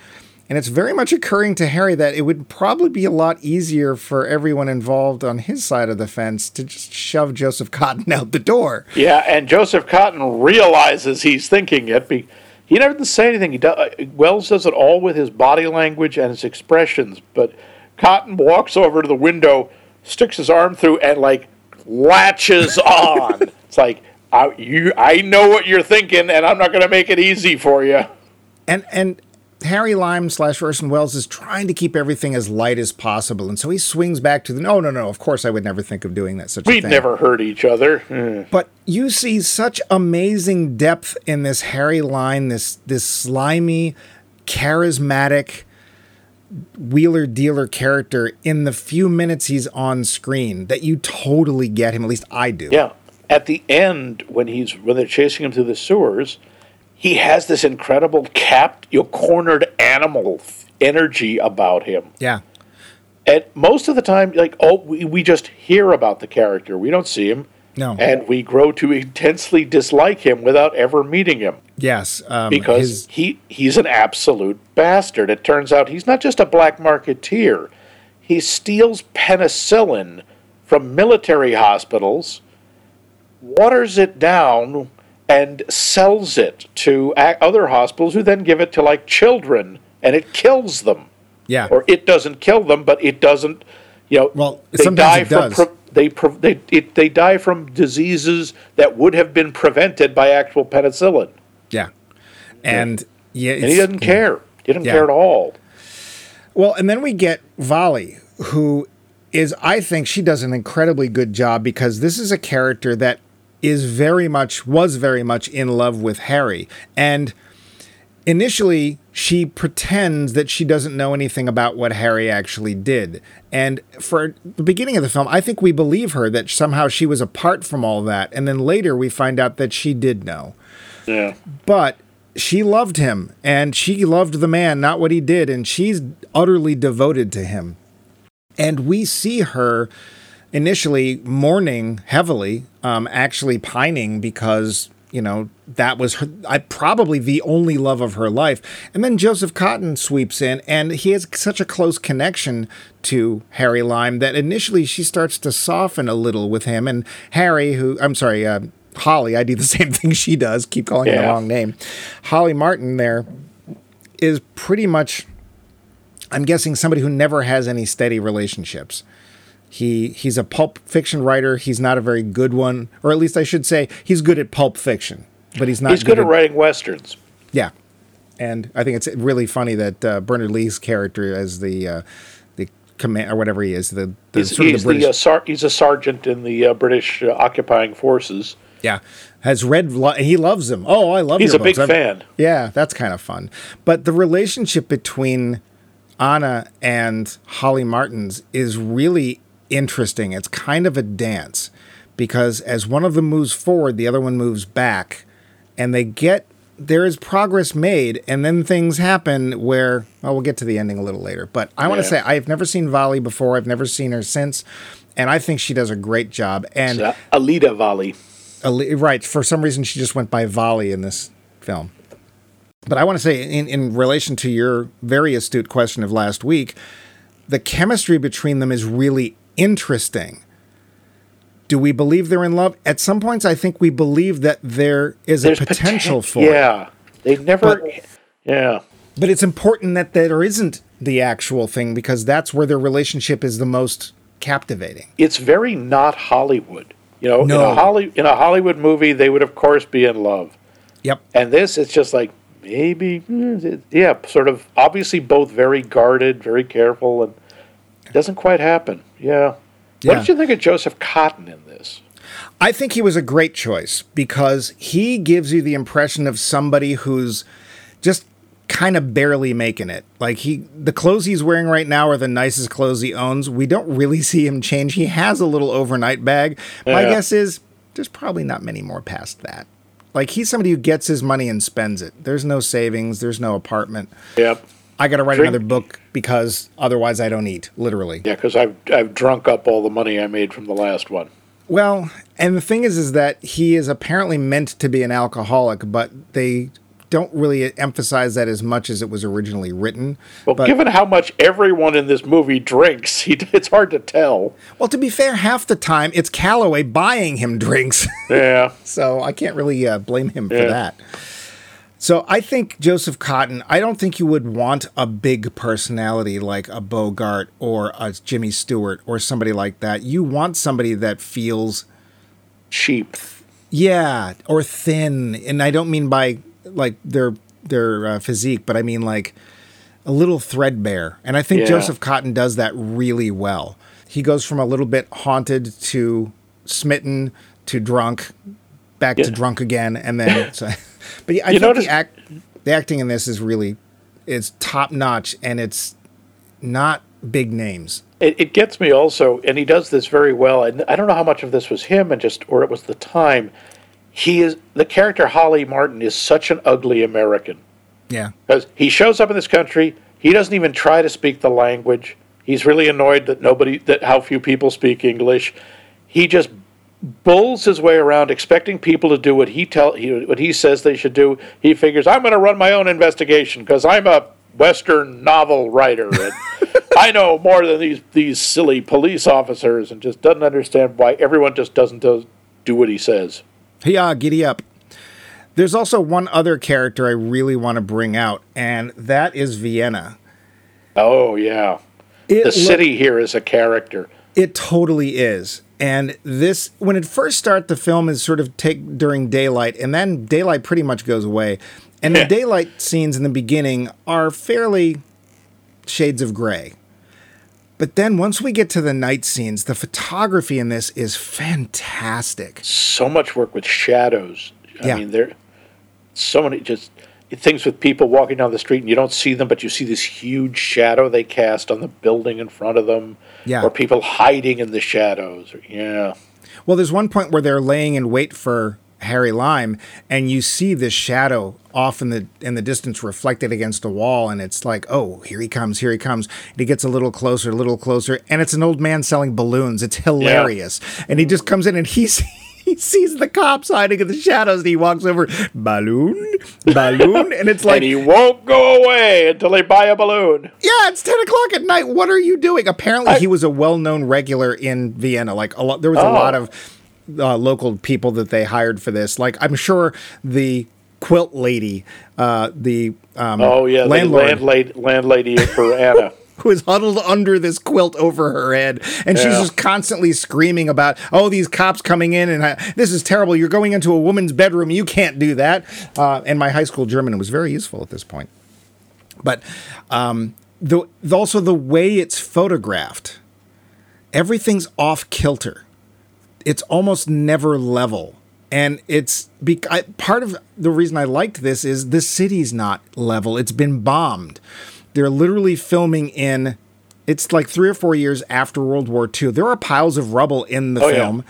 And it's very much occurring to Harry that it would probably be a lot easier for everyone involved on his side of the fence to just shove Joseph Cotten out the door. yeah, and Joseph Cotten realizes he's thinking it. Be, he never doesn't say anything. He does, uh, Welles does it all with his body language and his expressions. But Cotten walks over to the window, sticks his arm through, and like latches on. It's like I, you, I know what you're thinking, and I'm not going to make it easy for you. and and Harry Lime slash Orson Welles is trying to keep everything as light as possible, and so he swings back to the no, no, no. Of course, I would never think of doing that. Such a We'd never hurt each other. Eh. But you see such amazing depth in this Harry Lime, this this slimy, charismatic wheeler dealer character in the few minutes he's on screen that you totally get him. At least I do. Yeah. At the end, when he's when they're chasing him through the sewers, he has this incredible capped, you know, cornered animal energy about him. Yeah. And most of the time, like, oh, we, we just hear about the character. We don't see him. No. And we grow to intensely dislike him without ever meeting him Yes. Um, because his- he he's an absolute bastard. It turns out he's not just a black marketeer. He steals penicillin from military hospitals, waters it down, and sells it to other hospitals who then give it to like children, and it kills them. yeah. Or it doesn't kill them, but it doesn't. You know, Well, they sometimes die from does. pre- they pre- they it, they die from diseases that would have been prevented by actual penicillin. yeah. And yeah, and he doesn't care. He doesn't Yeah. care at all. Well, and then we get Valli, who is, I think she does an incredibly good job because this is a character that is very much, was very much in love with Harry. And initially, she pretends that she doesn't know anything about what Harry actually did. And for the beginning of the film, I think we believe her that somehow she was apart from all that. And then later, we find out that she did know Yeah. but she loved him and she loved the man, not what he did, and she's utterly devoted to him. And we see her initially mourning heavily, um, actually pining because you know that was her, I probably the only love of her life. And then Joseph Cotten sweeps in, and he has such a close connection to Harry Lime that initially she starts to soften a little with him. And Harry, who I'm sorry, uh, Holly, I do the same thing she does, keep calling her the wrong name. Holly Martin there is pretty much I'm guessing somebody who never has any steady relationships. He he's a pulp fiction writer. He's not a very good one, or at least I should say he's good at pulp fiction, but he's not. He's good at writing westerns. Yeah, and I think it's really funny that uh, Bernard Lee's character as the uh, the command or whatever he is, the, the He's, he's, the British, the, uh, sar- he's a sergeant in the uh, British uh, occupying forces. yeah, has read lo- he loves him. Oh, I love. Him. He's a big. I've- fan. Yeah, that's kind of fun. But the relationship between Anna and Holly Martins is really interesting. It's kind of a dance because as one of them moves forward, the other one moves back, and they get there is progress made, and then things happen where well, we'll get to the ending a little later. But I want to say I've never seen Valli before. I've never seen her since, and I think she does a great job. And Uh, Alida Valli. Ali- right. For some reason, she just went by Valli in this film. But I want to say, in, in relation to your very astute question of last week, the chemistry between them is really interesting. Do we believe they're in love? At some points, I think we believe that there is There's a potential poten- for it. Yeah. they've never. But- yeah. But it's important that there isn't the actual thing because that's where their relationship is the most captivating. It's very not Hollywood. You know, in, a Holly, in a Hollywood movie, they would, of course, be in love. Yep. And this, it's just like maybe, mm, yeah, sort of obviously both very guarded, very careful, and it doesn't quite happen. Yeah. Yeah. What did you think of Joseph Cotten in this? I think he was a great choice because he gives you the impression of somebody who's just kind of barely making it. Like he the clothes he's wearing right now are the nicest clothes he owns. We don't really see him change. He has a little overnight bag. My guess is there's probably not many more past that. Like he's somebody who gets his money and spends it. There's no savings, there's no apartment. Yep. I got to write Drink- another book because otherwise I don't eat, literally. Yeah, because I've I've drunk up all the money I made from the last one. Well, and the thing is, is that he is apparently meant to be an alcoholic, but they don't really emphasize that as much as it was originally written. Well, but, given how much everyone in this movie drinks, he, it's hard to tell. well, to be fair, half the time it's Calloway buying him drinks, Yeah. so I can't really uh, blame him for Yeah. that. So I think Joseph Cotten. I don't think you would want a big personality like a Bogart or a Jimmy Stewart or somebody like that. You want somebody that feels Cheap. Yeah, or thin, and I don't mean by like their their uh, physique, but I mean like a little threadbare. And I think Yeah. Joseph Cotten does that really well. He goes from a little bit haunted to smitten to drunk, back Yeah. to drunk again, and then. but I You think notice- the act the acting in this is really it's top notch, and it's not big names. It, it gets me also, and he does this very well. And I don't know how much of this was him and just, or it was the time. He is the character Holly Martin is such an ugly American Yeah, because he shows up in this country. He doesn't even try to speak the language. He's really annoyed that nobody, that how few people speak English. He just bulls his way around, expecting people to do what he tell he, what he says they should do. He figures I'm going to run my own investigation because I'm a Western novel writer and I know more than these these silly police officers, and just doesn't understand why everyone just doesn't do, do what he says. Yeah, uh, giddy up. There's also one other character I really want to bring out, and that is Vienna. Oh yeah, It the look- city here is a character. It totally is. And this, when it first starts, the film is sort of take during daylight, and then daylight pretty much goes away. And the daylight scenes in the beginning are fairly shades of gray. But then once we get to the night scenes, the photography in this is fantastic. so much work with shadows. I Yeah. mean, there so many just things with people walking down the street and you don't see them, but you see this huge shadow they cast on the building in front of them. Yeah. Or people hiding in the shadows. Yeah. Well, there's one point where they're laying in wait for Harry Lime, and you see this shadow off in the in the distance reflected against a wall, and it's like, oh, here he comes, here he comes. And he gets a little closer, a little closer, and it's an old man selling balloons. It's hilarious, and he just comes in and he's. He sees the cops hiding in the shadows, and he walks over, balloon, balloon, and it's like, and he won't go away until they buy a balloon. yeah, it's ten o'clock at night. What are you doing? Apparently, I- he was a well-known regular in Vienna. Like a lot, there was a Oh. lot of uh, local people that they hired for this. Like I'm sure the quilt lady, uh, the um, Oh yeah, the landlord, landlady, landlady for Anna. Who is huddled under this quilt over her head, and she's just constantly screaming about, "Oh, these cops coming in, and uh, this is terrible. You're going into a woman's bedroom. You can't do that." Uh, and my high school German was very useful at this point. But um, the also the way it's photographed, everything's off kilter. It's almost never level. And it's be- I, part of the reason I liked this is the city's not level. It's been bombed. They're literally filming in. It's like three or four years after World War II. There are piles of rubble in the Oh, yeah. film.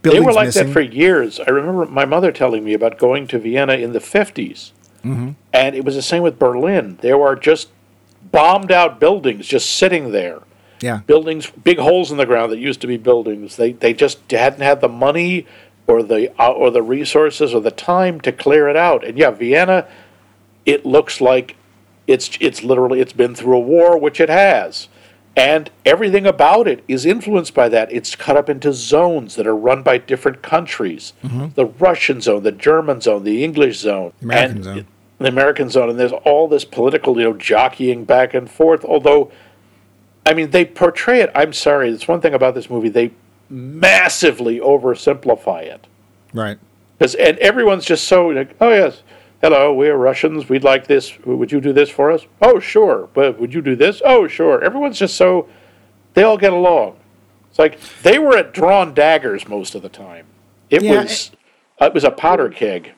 they were like missing. that for years. I remember my mother telling me about going to Vienna in the 50s. Mm-hmm. And it was the same with Berlin. There were just bombed out buildings just sitting there. yeah. Buildings, big holes in the ground that used to be buildings. They, they just hadn't had the money or the, uh, or the resources or the time to clear it out. And yeah, Vienna, it looks like it's, it's literally, it's been through a war, which it has. And everything about it is influenced by that. It's cut up into zones that are run by different countries. Mm-hmm. The Russian zone, the German zone, the English zone, American and zone. the American zone. And there's all this political, you know, jockeying back and forth. Although, I mean, they portray it. I'm sorry, it's one thing about this movie. They massively oversimplify it. Right. Because and everyone's just so like, oh yes, hello, we're Russians. We'd like this. Would you do this for us? Oh, sure. But would you do this? Oh, sure. Everyone's just so, they all get along. It's like they were at drawn daggers most of the time. It Yeah, was, uh, it was a powder keg.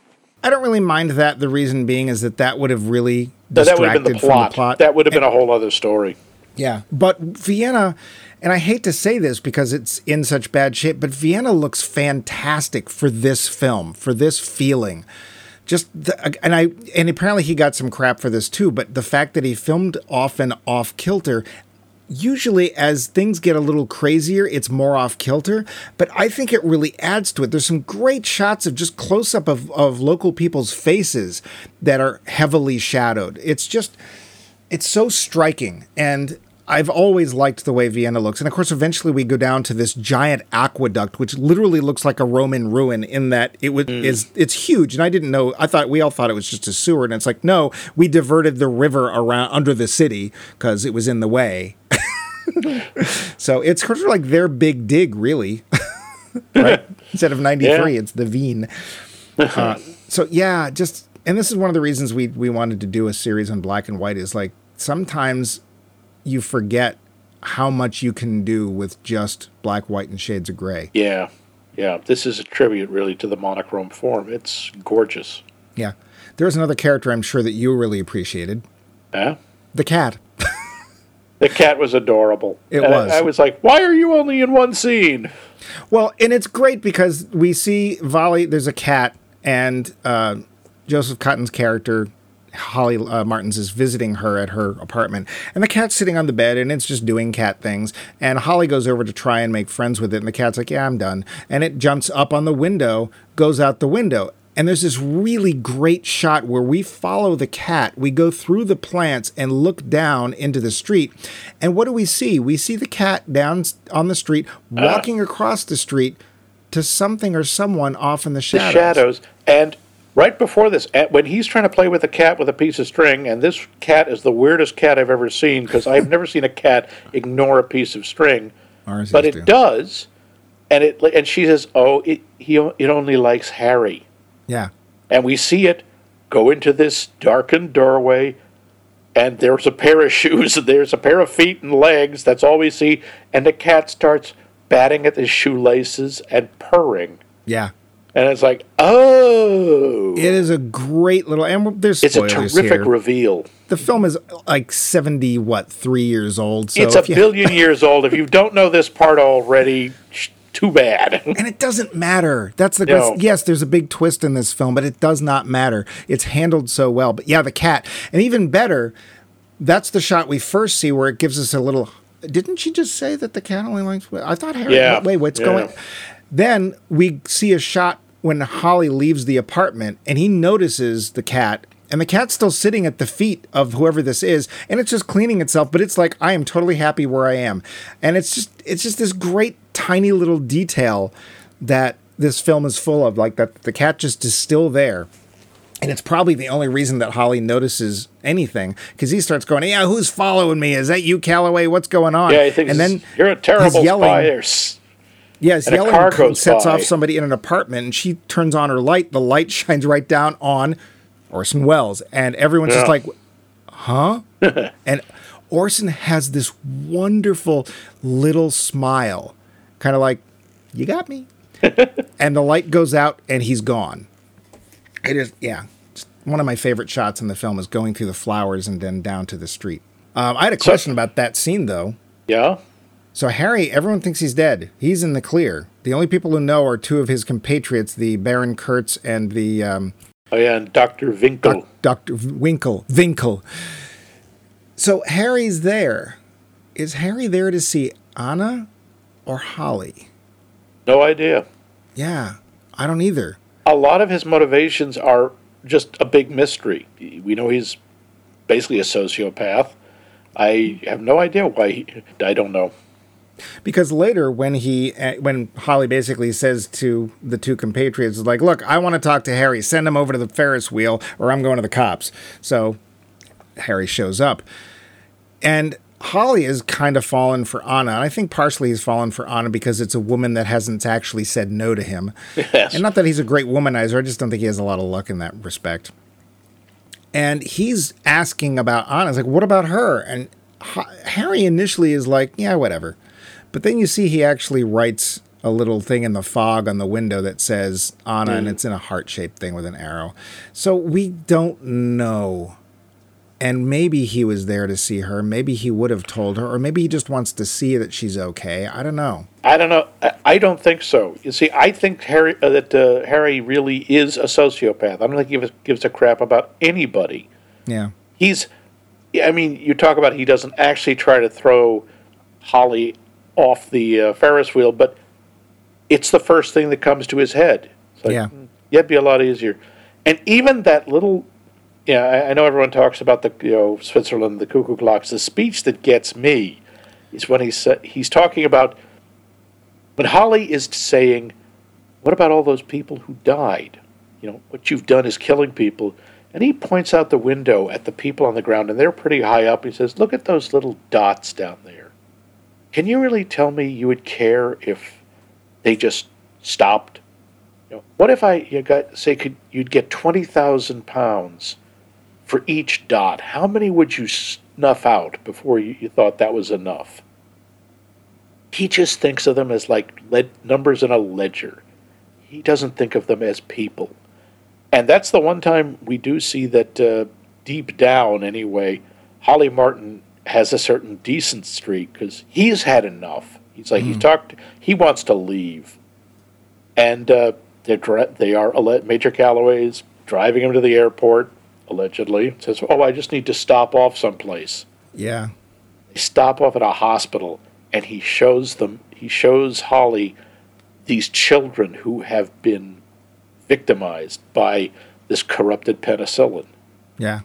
I don't really mind that. The reason being is that that would have really That would have distracted been the plot. the plot. That would have been a whole other story. Yeah, but Vienna, and I hate to say this because it's in such bad shape, but Vienna looks fantastic for this film, for this feeling. Just the, and I and apparently he got some crap for this too, but the fact that he filmed often off kilter. Usually, as things get a little crazier, it's more off kilter, but I think it really adds to it. There's some great shots of just close up of, of local people's faces that are heavily shadowed. It's just, it's so striking and I've always liked the way Vienna looks. And of course, eventually we go down to this giant aqueduct, which literally looks like a Roman ruin in that it would, is it's huge. And I didn't know. I thought we all thought it was just a sewer, and it's like no, we diverted the river around under the city because it was in the way. so it's sort of like their big dig, really. right? Instead of ninety three, Yeah. it's the Wien. Uh, so yeah, just and this is one of the reasons we we wanted to do a series on black and white is like sometimes you forget how much you can do with just black, white, and shades of gray. Yeah. Yeah. This is a tribute, really, to the monochrome form. It's gorgeous. Yeah. There was another character I'm sure that you really appreciated. Yeah. The cat. The cat was adorable. It And I- was. I, was like, why are you only in one scene? Well, and it's great because we see Valli, there's a cat, and uh, Joseph Cotten's character, Holly uh, Martins, is visiting her at her apartment. And the cat's sitting on the bed and it's just doing cat things. And Holly goes over to try and make friends with it. And the cat's like, Yeah, I'm done. And it jumps up on the window, goes out the window. And there's this really great shot where we follow the cat. We go through the plants and look down into the street. And what do we see? We see the cat down on the street, walking across the street to something or someone off in the shadows. The shadows. And right before this, when he's trying to play with a cat with a piece of string, and this cat is the weirdest cat I've ever seen because I've never seen a cat ignore a piece of string. Ours but it too. does. And it and she says, "Oh, it he it only likes Harry." Yeah. and we see it go into this darkened doorway and there's a pair of shoes and there's a pair of feet and legs that's all we see and the cat starts batting at the shoelaces and purring Yeah. And it's like oh It is a great little, and there's it's a terrific here. reveal the film is like 70, what, three years old. So it's a you- billion years old if you don't know this part already sh- too bad And it doesn't matter. That's the No. yes. There's a big twist in this film, but it does not matter. It's handled so well. But yeah, the cat, and even better, that's the shot we first see where it gives us a little. Didn't she just say that the cat only likes? I thought Harry. Yeah. Wait, what's Yeah. going? Then we see a shot when Holly leaves the apartment, and he notices the cat. And the cat's still sitting at the feet of whoever this is, and it's just cleaning itself. But it's like I am totally happy where I am, and it's just it's just this great tiny little detail that this film is full of. Like that the cat just is still there, and it's probably the only reason that Holly notices anything because he starts going, "Yeah, who's following me? Is that you, Calloway? What's going on?" yeah i think and then you're a terrible yelling, spy Or s- yeah, yelling sets by. off somebody in an apartment, and she turns on her light. The light shines right down on Orson Welles, and everyone's just like, "Huh?" and Orson has this wonderful little smile, kind of like, "You got me," and the light goes out, and he's gone. It is, yeah. One of my favorite shots in the film is going through the flowers and then down to the street. Um, I had a question about that scene, though. yeah So Harry, everyone thinks he's dead. He's in the clear. The only people who know are two of his compatriots, the Baron Kurtz and the um, oh yeah and dr Winkel Doctor Winkel. Winkel. So Harry's there. Is Harry there to see Anna or Holly? no idea Yeah, I don't either. a lot of his motivations are just a big mystery. We know he's basically a sociopath. I have no idea why. He, I don't know. Because later, when he, uh, when Holly basically says to the two compatriots, like, "Look, I want to talk to Harry. Send him over to the Ferris wheel, or I'm going to the cops." So Harry shows up, and Holly is kind of fallen for Anna. And I think partially he's fallen for Anna because it's a woman that hasn't actually said no to him. Yes. And not that he's a great womanizer. I just don't think he has a lot of luck in that respect. And he's asking about Anna. It's like, what about her? And Harry initially is like, yeah, whatever. But then you see he actually writes a little thing in the fog on the window that says Anna, and it's in a heart shaped thing with an arrow. So we don't know. And maybe he was there to see her. Maybe he would have told her, or maybe he just wants to see that she's okay. I don't know. I don't know. I, don't think so. You see, I think Harry uh, that uh, Harry really is a sociopath. I don't think he gives, gives a crap about anybody. Yeah. He's, I mean, you talk about he doesn't actually try to throw Holly off the uh, Ferris wheel, but it's the first thing that comes to his head. Like, Yeah. "Hmm, yeah, it'd be a lot easier. And even that little, yeah, I, I know everyone talks about the, you know, Switzerland, the cuckoo clocks. The speech that gets me is when he's sa- he's talking about when Holly is saying, "What about all those people who died? You know, what you've done is killing people." And he points out the window at the people on the ground, and they're pretty high up. He says, "Look at those little dots down there. Can you really tell me you would care if they just stopped? You know, what if I you got say could you'd get twenty thousand pounds for each dot? How many would you snuff out before you, you thought that was enough?" He just thinks of them as like led, numbers in a ledger. He doesn't think of them as people. And that's the one time we do see that uh, deep down, anyway, Holly Martin has a certain decent streak because he's had enough. He's like, he's talked, he wants to leave. And uh, they're, they are, Major Calloway's driving him to the airport, allegedly. Says, oh, I just need to stop off someplace Yeah. they stop off at a hospital and he shows them he shows holly these children who have been victimized by this corrupted penicillin Yeah.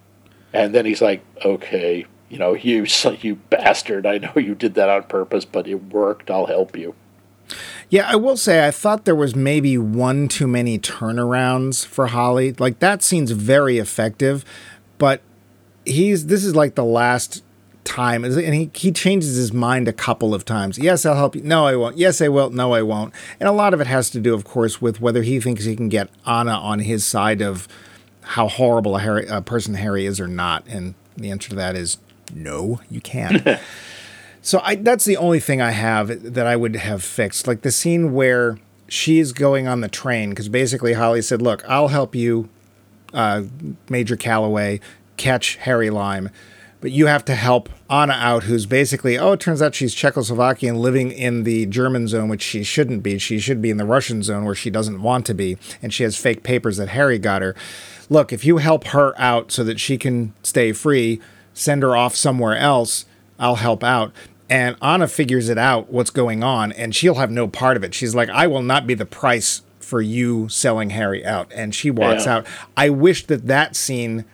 and then he's like okay you know you you bastard i know you did that on purpose but it worked i'll help you Yeah, I will say I thought there was maybe one too many turnarounds for Holly. Like that scene's very effective, but he's this is like the last time and he, he changes his mind a couple of times. Yes, I'll help you. No, I won't. Yes, I will. No, I won't. And a lot of it has to do, of course, with whether he thinks he can get Anna on his side of how horrible a, Harry, a person Harry is or not. And the answer to that is no, you can't. So I, that's the only thing I have that I would have fixed. Like the scene where she's going on the train, because basically Holly said, Look, I'll help you, uh, Major Calloway, catch Harry Lime, but you have to help Anna out, who's basically, oh, it turns out she's Czechoslovakian living in the German zone, which she shouldn't be. She should be in the Russian zone where she doesn't want to be, and she has fake papers that Harry got her. Look, if you help her out so that she can stay free, send her off somewhere else, I'll help out. And Anna figures it out what's going on, and she'll have no part of it. She's like, I will not be the price for you selling Harry out. And she walks Yeah. out. I wish that that scene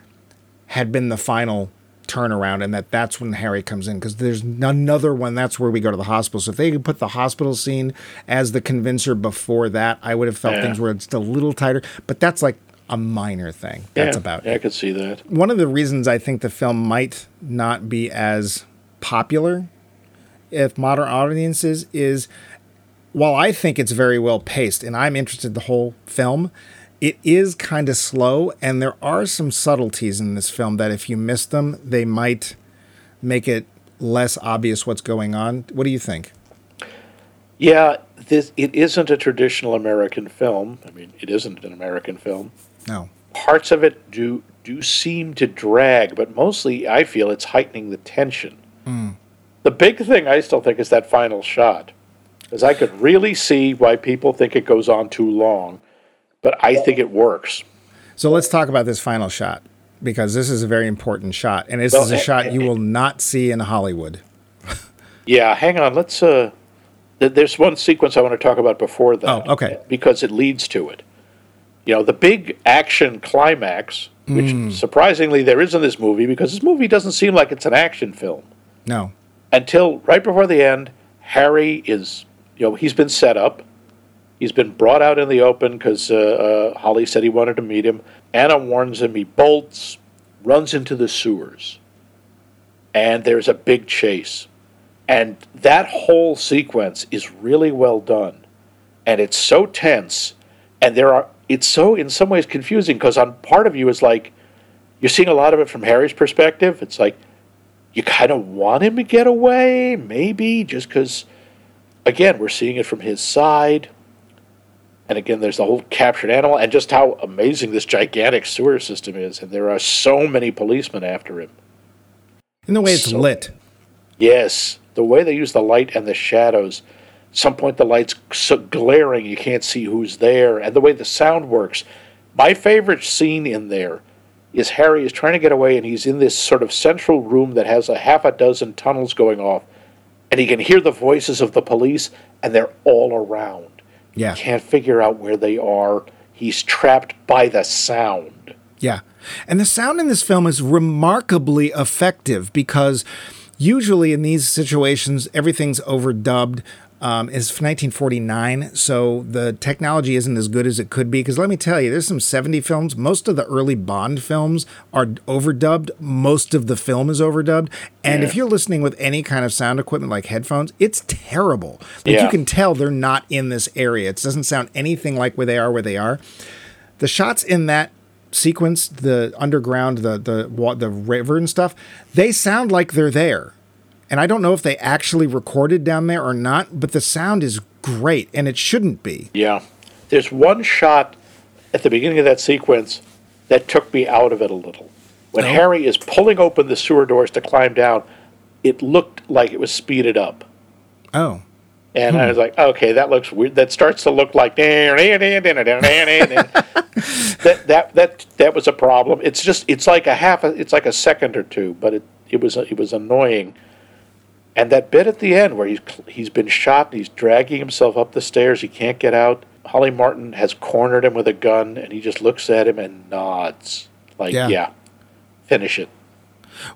had been the final turnaround and that that's when Harry comes in because there's another one that's where we go to the hospital. So if they could put the hospital scene as the convincer before that, I would have felt Yeah. things were just a little tighter. But that's like a minor thing. That's yeah, about it i could see that one of the reasons I think the film might not be as popular if modern audiences is while I think it's very well paced and I'm interested in the whole film, it is kind of slow and there are some subtleties in this film that if you miss them, they might make it less obvious what's going on. What do you think? yeah this it isn't a traditional american film i mean it isn't an american film No. parts of it do do seem to drag, but mostly I feel it's heightening the tension. The big thing I still think is that final shot, because I could really see why people think it goes on too long, but I think it works. So let's talk about this final shot because this is a very important shot and this Well, is a eh, shot eh, you will not see in Hollywood. Yeah, hang on. Let's. Uh, th- there's one sequence I want to talk about before that. Oh, okay. Because it leads to it. You know, the big action climax, which Hmm. surprisingly there is in this movie, because this movie doesn't seem like it's an action film. No. until right before the end, Harry is, you know, he's been set up. He's been brought out in the open because uh, uh, Holly said he wanted to meet him. Anna warns him. He bolts, runs into the sewers, and there's a big chase. And that whole sequence is really well done, and it's so tense. And there are, it's so in some ways confusing because on part of you is like, you're seeing a lot of it from Harry's perspective. It's like you kind of want him to get away, maybe, just because, again, we're seeing it from his side. And again, there's the whole captured animal, and just how amazing this gigantic sewer system is. And there are so many policemen after him. In the way it's So- lit. Yes, the way they use the light and the shadows. Some point the light's so glaring you can't see who's there, and the way the sound works. My favorite scene in there is Harry is trying to get away, and he's in this sort of central room that has a half a dozen tunnels going off, and he can hear the voices of the police, and they're all around. Yeah. Can't figure out where they are. He's trapped by the sound. Yeah. And the sound in this film is remarkably effective because usually in these situations, everything's overdubbed. Um, it's 1949, so the technology isn't as good as it could be. Because let me tell you, there's some 70 films. Most of the early Bond films are overdubbed. Most of the film is overdubbed. And Yeah. if you're listening with any kind of sound equipment like headphones, it's terrible. Like Yeah. you can tell they're not in this area. It doesn't sound anything like where they are where they are the shots in that sequence, the underground, the the the river and stuff, they sound like they're there. And I don't know if they actually recorded down there or not, but the sound is great, and it shouldn't be. Yeah. There's one shot at the beginning of that sequence that took me out of it a little. When No? Harry is pulling open the sewer doors to climb down, it looked like it was speeded up. Oh, And I hmm. was like, okay, that looks weird. That starts to look like that that that that was a problem. It's just it's like a half a, it's like a second or two, but it it was it was annoying. And that bit at the end where he's he's been shot and he's dragging himself up the stairs, he can't get out. Holly Martin has cornered him with a gun, and he just looks at him and nods, like, Yeah. "Yeah, finish it."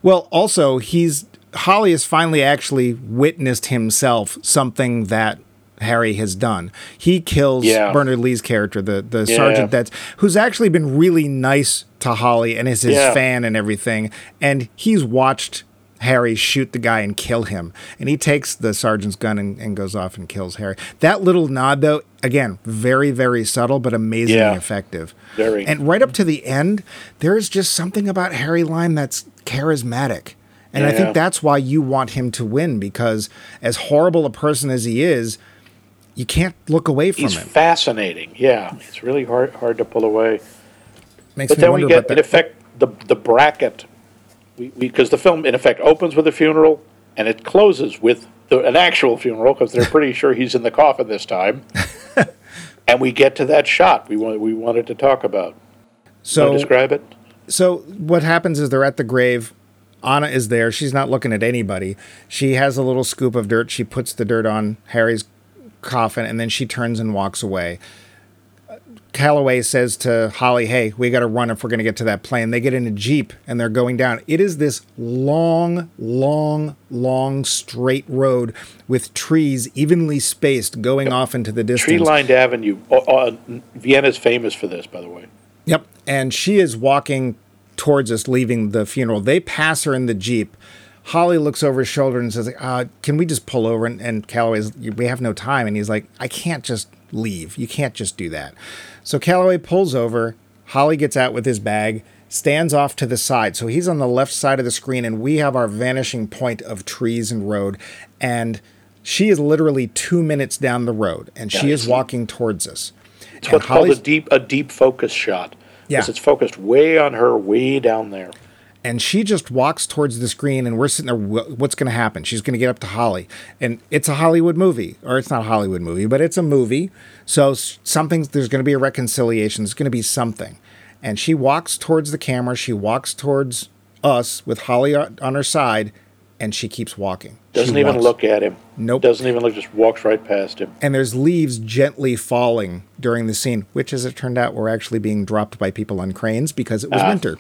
well, also he's Holly has finally actually witnessed himself something that Harry has done. He kills Yeah. Bernard Lee's character, the the Yeah. sergeant that's who's actually been really nice to Holly and is his Yeah. fan and everything. And he's watched Harry shoot the guy and kill him. And he takes the sergeant's gun and, and goes off and kills Harry. That little nod though, again, very, very subtle but amazingly Yeah. effective. Very. And right up to the end, there's just something about Harry Lime that's charismatic. And I think that's why you want him to win because as horrible a person as he is, you can't look away from He's him. fascinating. Yeah, it's really hard hard to pull away. Makes But me then we get, in effect, the the bracket, because the film, in effect, opens with a funeral and it closes with the, an actual funeral because they're pretty sure he's in the coffin this time. and we get to that shot we want, we wanted to talk about. So So describe it. So what happens is they're at the grave. Anna is there. She's not looking at anybody. She has a little scoop of dirt. She puts the dirt on Harry's coffin and then she turns and walks away. Calloway says to Holly, Hey, we got to run if we're going to get to that plane. They get in a Jeep and they're going down. It is this long, long, long straight road with trees evenly spaced going off into the distance. Tree lined avenue. Oh, oh, Vienna's famous for this, by the way. Yep. And she is walking towards us, leaving the funeral. They pass her in the Jeep. Holly looks over his shoulder and says, uh, Can we just pull over? And, and Calloway's, We have no time. And he's like, I can't just leave. You can't just do that. So Calloway pulls over. Holly gets out with his bag, stands off to the side. So he's on the left side of the screen, and we have our vanishing point of trees and road. And she is literally two minutes down the road, and she Yeah, is walking towards us. It's what's called a deep a deep focus shot. Yeah. Because it's focused way on her, way down there. And she just walks towards the screen and we're sitting there what's going to happen? She's going to get up to holly. And it's a hollywood movie or it's not a hollywood movie but it's a movie. So something there's going to be a reconciliation there's going to be something. And she walks towards the camera she walks towards us with holly on her side and she keeps walking Doesn't She even walks. look at him. Nope. Doesn't even look. Just walks right past him. and there's leaves gently falling during the scene, which, as it turned out, were actually being dropped by people on cranes because it was ah. winter.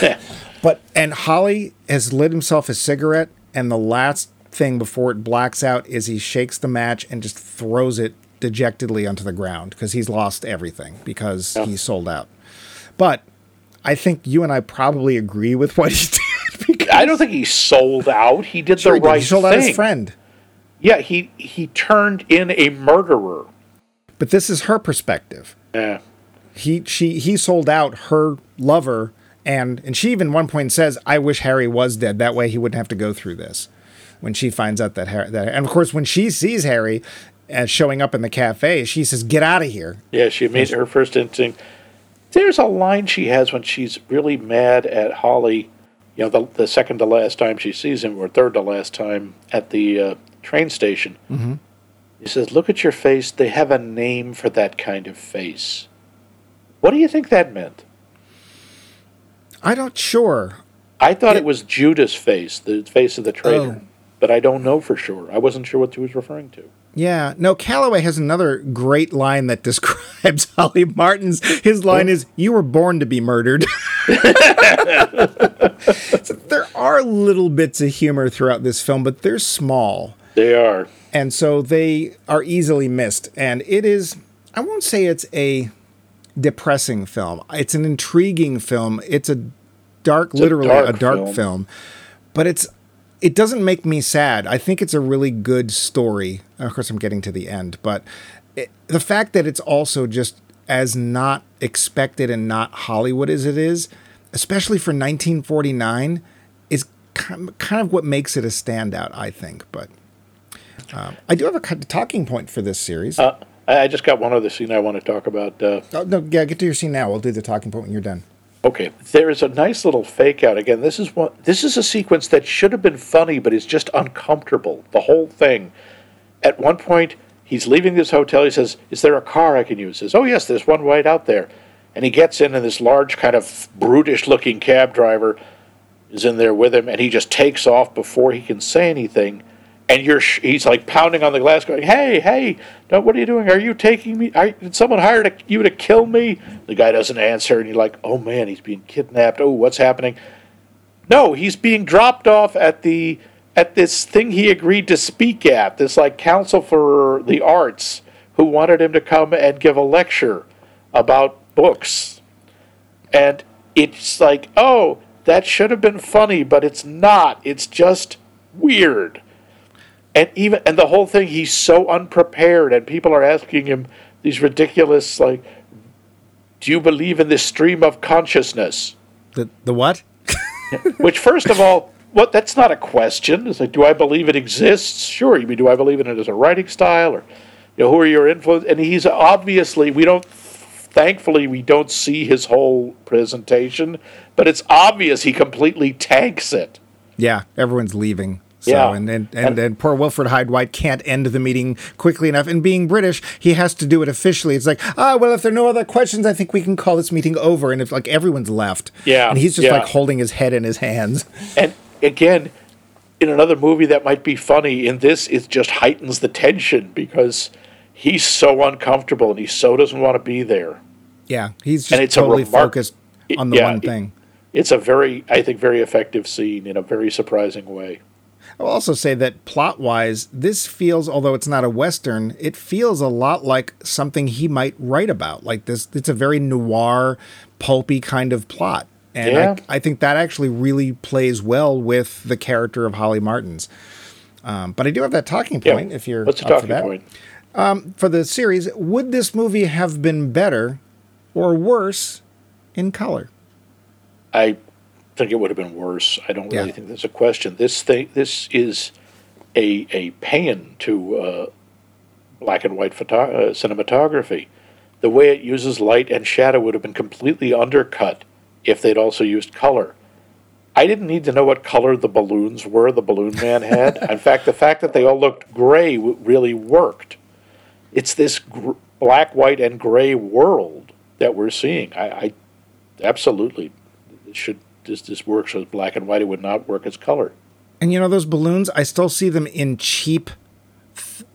but and Holly has lit himself a cigarette, and the last thing before it blacks out is he shakes the match and just throws it dejectedly onto the ground because he's lost everything because he's sold out. But I think you and I probably agree with what he did. I don't think he sold out. He did Sure the he did. he sold thing. out his friend. Yeah, he he turned in a murderer. But this is her perspective. Yeah. he she he sold out her lover And and she even one point says, "I wish Harry was dead. That way he wouldn't have to go through this." When she finds out that Harry, that, and of course when she sees Harry as showing up in the cafe, she says, "Get out of here." Yeah, she made her first instinct. There's a line she has when she's really mad at Holly. You know, the, the second to last time she sees him, or third to last time at the uh, train station. Mm-hmm. He says, "Look at your face. They have a name for that kind of face." What do you think that meant? I don't sure. I thought it, it was Judas' face, the face of the traitor, oh. but I don't know for sure. I wasn't sure what he was referring to. Yeah. No, Calloway has another great line that describes Holly Martin's. His line oh. is, You were born to be murdered. so there are little bits of humor throughout this film, but they're small. They are. And so they are easily missed. And it is, I won't say it's a depressing film, it's an intriguing film. It's a dark, it's literally a dark, a dark film. film. But it's it doesn't make me sad. I think it's a really good story. Of course, I'm getting to the end, but it, the fact that it's also just as not expected and not Hollywood as it is, especially for 1949, is kind of what makes it a standout, I think. But um, I do have a talking point for this series. Uh, I just got one other scene I want to talk about. Uh, oh, no, yeah, get to your scene now. We'll do the talking point when you're done. Okay, there is a nice little fake out. Again, this is one. This is a sequence that should have been funny, but is just uncomfortable. The whole thing. At one point, he's leaving this hotel. He says, "Is there a car I can use?" He says, "Oh yes, there's one right out there." And he gets in, and this large, kind of brutish-looking cab driver is in there with him, and he just takes off before he can say anything and you're he's like pounding on the glass going hey hey what are you doing? Are you taking me? Are, did someone hire to, you to kill me? The guy doesn't answer and you're like oh man he's being kidnapped. Oh what's happening? No he's being dropped off at the at this thing he agreed to speak at this like council for the arts who wanted him to come and give a lecture about books. And it's like oh that should have been funny but it's not. It's just weird and even and the whole thing he's so unprepared and people are asking him these ridiculous like do you believe in this stream of consciousness? The the what? Which first of all what that's not a question. It's like do i believe it exists? Sure you mean do i believe in it as a writing style or you know who are your influence and he's obviously we don't thankfully we don't see his whole presentation but it's obvious he completely tanks it. Yeah everyone's leaving so, yeah. and then and, and, and poor Wilfrid Hyde White can't end the meeting quickly enough. And being British, he has to do it officially. It's like, ah, well, if there are no other questions, I think we can call this meeting over. And if like everyone's left, yeah, and he's just yeah. like holding his head in his hands. And again, in another movie that might be funny, in this it just heightens the tension because he's so uncomfortable and he so doesn't want to be there. Yeah, he's just and it's totally remar- focused on the yeah, one thing. It's a very, I think, very effective scene in a very surprising way. I'll also say that plot wise, this feels, although it's not a Western, it feels a lot like something he might write about. Like this, it's a very noir, pulpy kind of plot. And yeah. I, I, think that actually really plays well with the character of Holly Martins. Um, but I do have that talking point yeah. if you're What's the talking point? Um, for the series, would this movie have been better or worse in color? I think it would have been worse. I don't really yeah. think there's a question. This thing, this is a a paean to uh, black and white photo- uh, cinematography. The way it uses light and shadow would have been completely undercut if they'd also used color. I didn't need to know what color the balloons were the balloon man had. In fact, the fact that they all looked gray really worked. It's this gr- black, white, and gray world that we're seeing. I, I absolutely should this this works as black and white. It would not work as color. And you know those balloons? I still see them in cheap,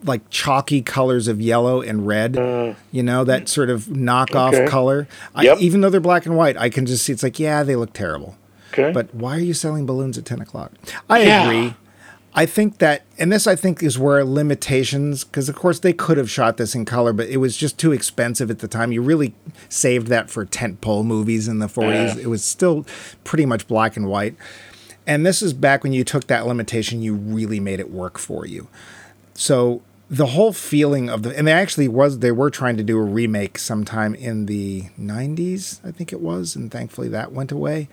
like chalky colors of yellow and red. Uh, you know that sort of knockoff okay. color. Yep. I, even though they're black and white, I can just see it's like yeah, they look terrible. Okay. But why are you selling balloons at ten o'clock? I yeah. agree. I think that, and this I think is where limitations, because of course they could have shot this in color, but it was just too expensive at the time. You really saved that for tentpole movies in the 40s. Yeah. It was still pretty much black and white. And this is back when you took that limitation, you really made it work for you. So the whole feeling of the and they actually was they were trying to do a remake sometime in the 90s i think it was and thankfully that went away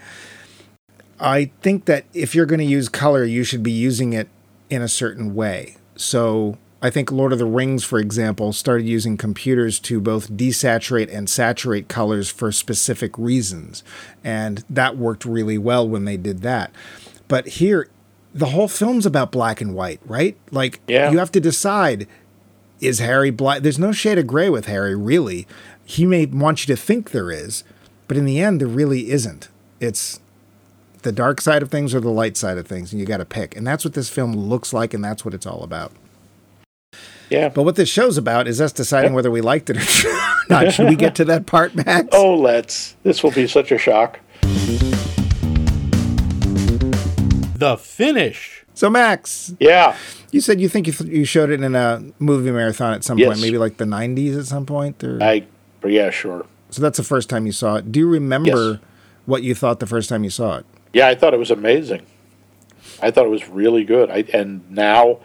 i think that if you're going to use color you should be using it in a certain way so i think lord of the rings for example started using computers to both desaturate and saturate colors for specific reasons and that worked really well when they did that but here the whole film's about black and white, right? Like Yeah. you have to decide is Harry black? There's no shade of gray with Harry, really. He may want you to think there is, but in the end there really isn't. It's the dark side of things or the light side of things, and you got to pick. And that's what this film looks like, and that's what it's all about. Yeah. But what this show's about is us deciding whether we liked it or not. Should we get to that part, Max? Oh, let's. This will be such a shock. The finish. So, Max, Yeah. you said you think you, th- you showed it in a movie marathon at some point, maybe like the 90s at some point? Or... I. Yeah. Sure. So that's the first time you saw it. Do you remember Yes. what you thought the first time you saw it? Yeah, I thought it was amazing. I thought it was really good. I and now,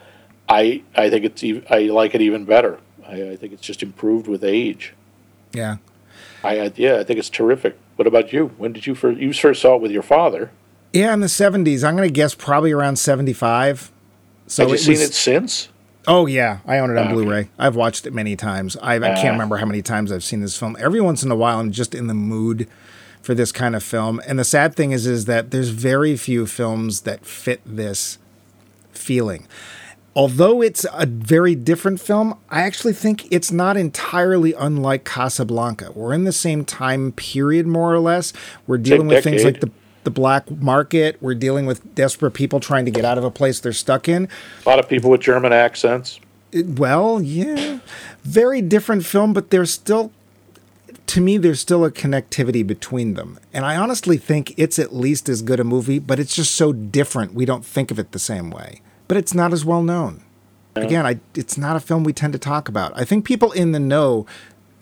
I I think it's ev- I like it even better. I, I think it's just improved with age. Yeah. I, I yeah, I think it's terrific. What about you? When did you first you first saw it with your father? Yeah, in the 70s. I'm going to guess probably around 75. So Have you it seen was- it since? Oh yeah, I own it on Okay. Blu-ray. I've watched it many times. I, I can't Ah. remember how many times I've seen this film. Every once in a while, I'm just in the mood for this kind of film. And the sad thing is, is that there's very few films that fit this feeling. Although it's a very different film, I actually think it's not entirely unlike Casablanca. We're in the same time period, more or less. We're dealing with things like the the black market. We're dealing with desperate people trying to get out of a place they're stuck in. A lot of people with German accents. Well, yeah, very different film, but they're still, to me, there's still a connectivity between them. And I honestly think it's at least as good a movie, but it's just so different. We don't think of it the same way. But it's not as well known. Again, I, it's not a film we tend to talk about. I think people in the know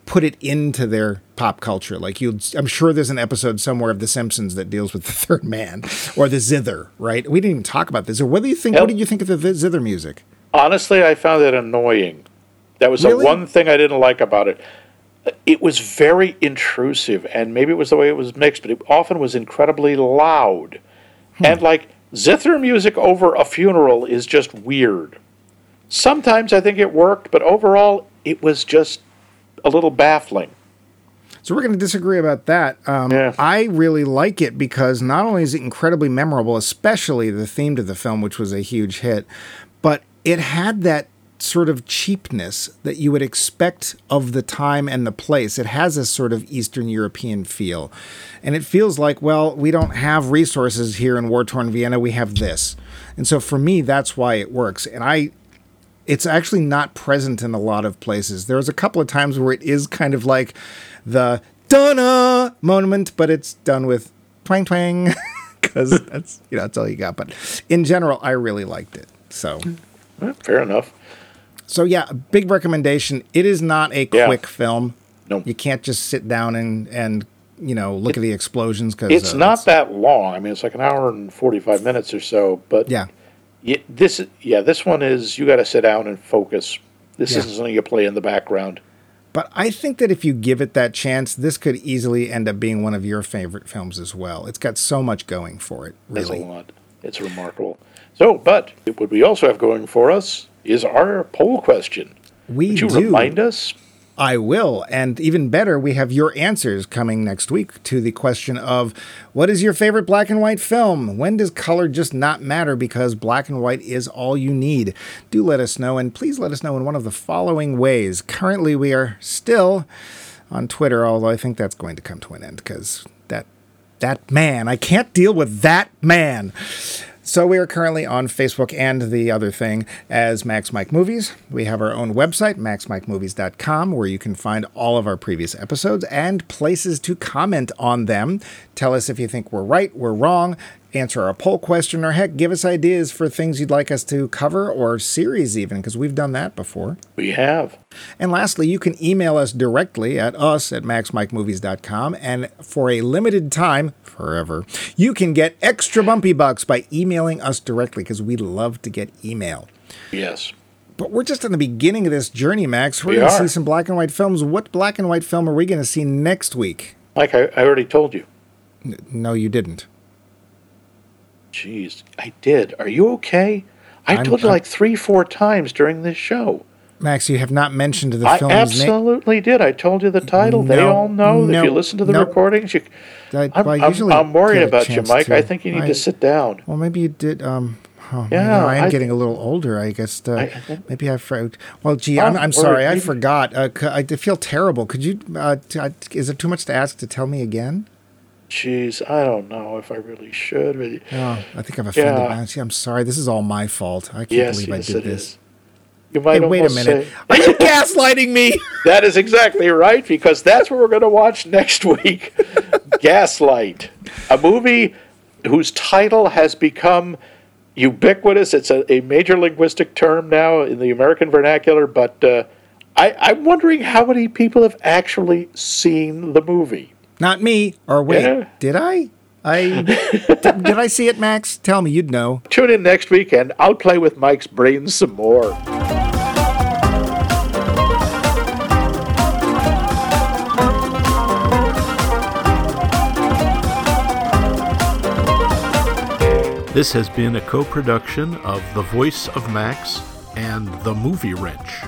put it into their pop culture. Like you, I'm sure there's an episode somewhere of The Simpsons that deals with the third man or the zither, right? We didn't even talk about this. Or what do you think? Yep. What did you think of the zither music? Honestly, I found it annoying. That was Really? the one thing I didn't like about it. It was very intrusive, and maybe it was the way it was mixed, but it often was incredibly loud. And like zither music over a funeral is just weird. Sometimes I think it worked, but overall it was just a little baffling. So we're going to disagree about that. Um, Yeah. I really like it because not only is it incredibly memorable, especially the theme to the film, which was a huge hit, but it had that sort of cheapness that you would expect of the time and the place. It has a sort of Eastern European feel. And it feels like, well, we don't have resources here in war torn Vienna, we have this. And so for me, that's why it works. And I, it's actually not present in a lot of places. There's a couple of times where it is kind of like the Donna moment, but it's done with twang twang because that's you know that's all you got. But in general, I really liked it. So Fair enough. So yeah, big recommendation. It is not a Yeah. quick film. No. You can't just sit down and and you know look at the explosions because It's uh, not that long. I mean, it's like an hour and 45 minutes or so, but yeah. Yeah, this yeah, this one is you got to sit down and focus. This Yeah. isn't something you play in the background. But I think that if you give it that chance, this could easily end up being one of your favorite films as well. It's got so much going for it, really. a lot. It's remarkable. So, but what we also have going for us is our poll question. We Would you do. remind us? I will. And even better, we have your answers coming next week to the question of what is your favorite black and white film? When does color just not matter because black and white is all you need? Do let us know, and please let us know in one of the following ways. Currently, we are still on Twitter, although I think that's going to come to an end because that that man, I can't deal with that man. So we are currently on Facebook and the other thing as Max Mike Movies. We have our own website, maxmikemovies.com, where you can find all of our previous episodes and places to comment on them. Tell us if you think we're right, we're wrong, answer our poll question, or heck, give us ideas for things you'd like us to cover or series even, because we've done that before. We have. And lastly, you can email us directly at us at maxmikemovies.com. And for a limited time, forever, you can get extra bumpy bucks by emailing us directly because we love to get email. Yes. But we're just in the beginning of this journey, Max. We're We going to see some black and white films. What black and white film are we going to see next week? Like I, I already told you. No, you didn't. Jeez, I did. Are you okay? I I'm- told you I'm- like three, four times during this show. Max, you have not mentioned the I film's name. absolutely did. I told you the title. they all know. no, if you listen to the no. recordings, you, I, I'm, well, I I'm, usually I'm worried about you, Mike. to. I think you need I- to sit down. Well, maybe you did. Um, oh, Yeah, yeah, I am I- getting a little older. I guess. Uh, I- I maybe I. forgot. Well, gee, I'm, I'm sorry. I forgot. Uh, I feel terrible. Could you? Uh, t- I- is it too much to ask to tell me again? Jeez, I don't know if I really should. But Oh, I think I've offended. Yeah. Max. I'm sorry. This is all my fault. I can't yes, believe yes, I did this. is. You might Hey, wait a minute. say- Are you gaslighting me? That is exactly right, because that's what we're going to watch next week Gaslight, a movie whose title has become ubiquitous. It's a, a major linguistic term now in the American vernacular, but uh, I, I'm wondering how many people have actually seen the movie. Not me. Or wait, Yeah. did I? I did, did I see it, Max? Tell me. You'd know. Tune in next week, and I'll play with Mike's brains some more. This has been a co production of The Voice of Max and The Movie Wrench.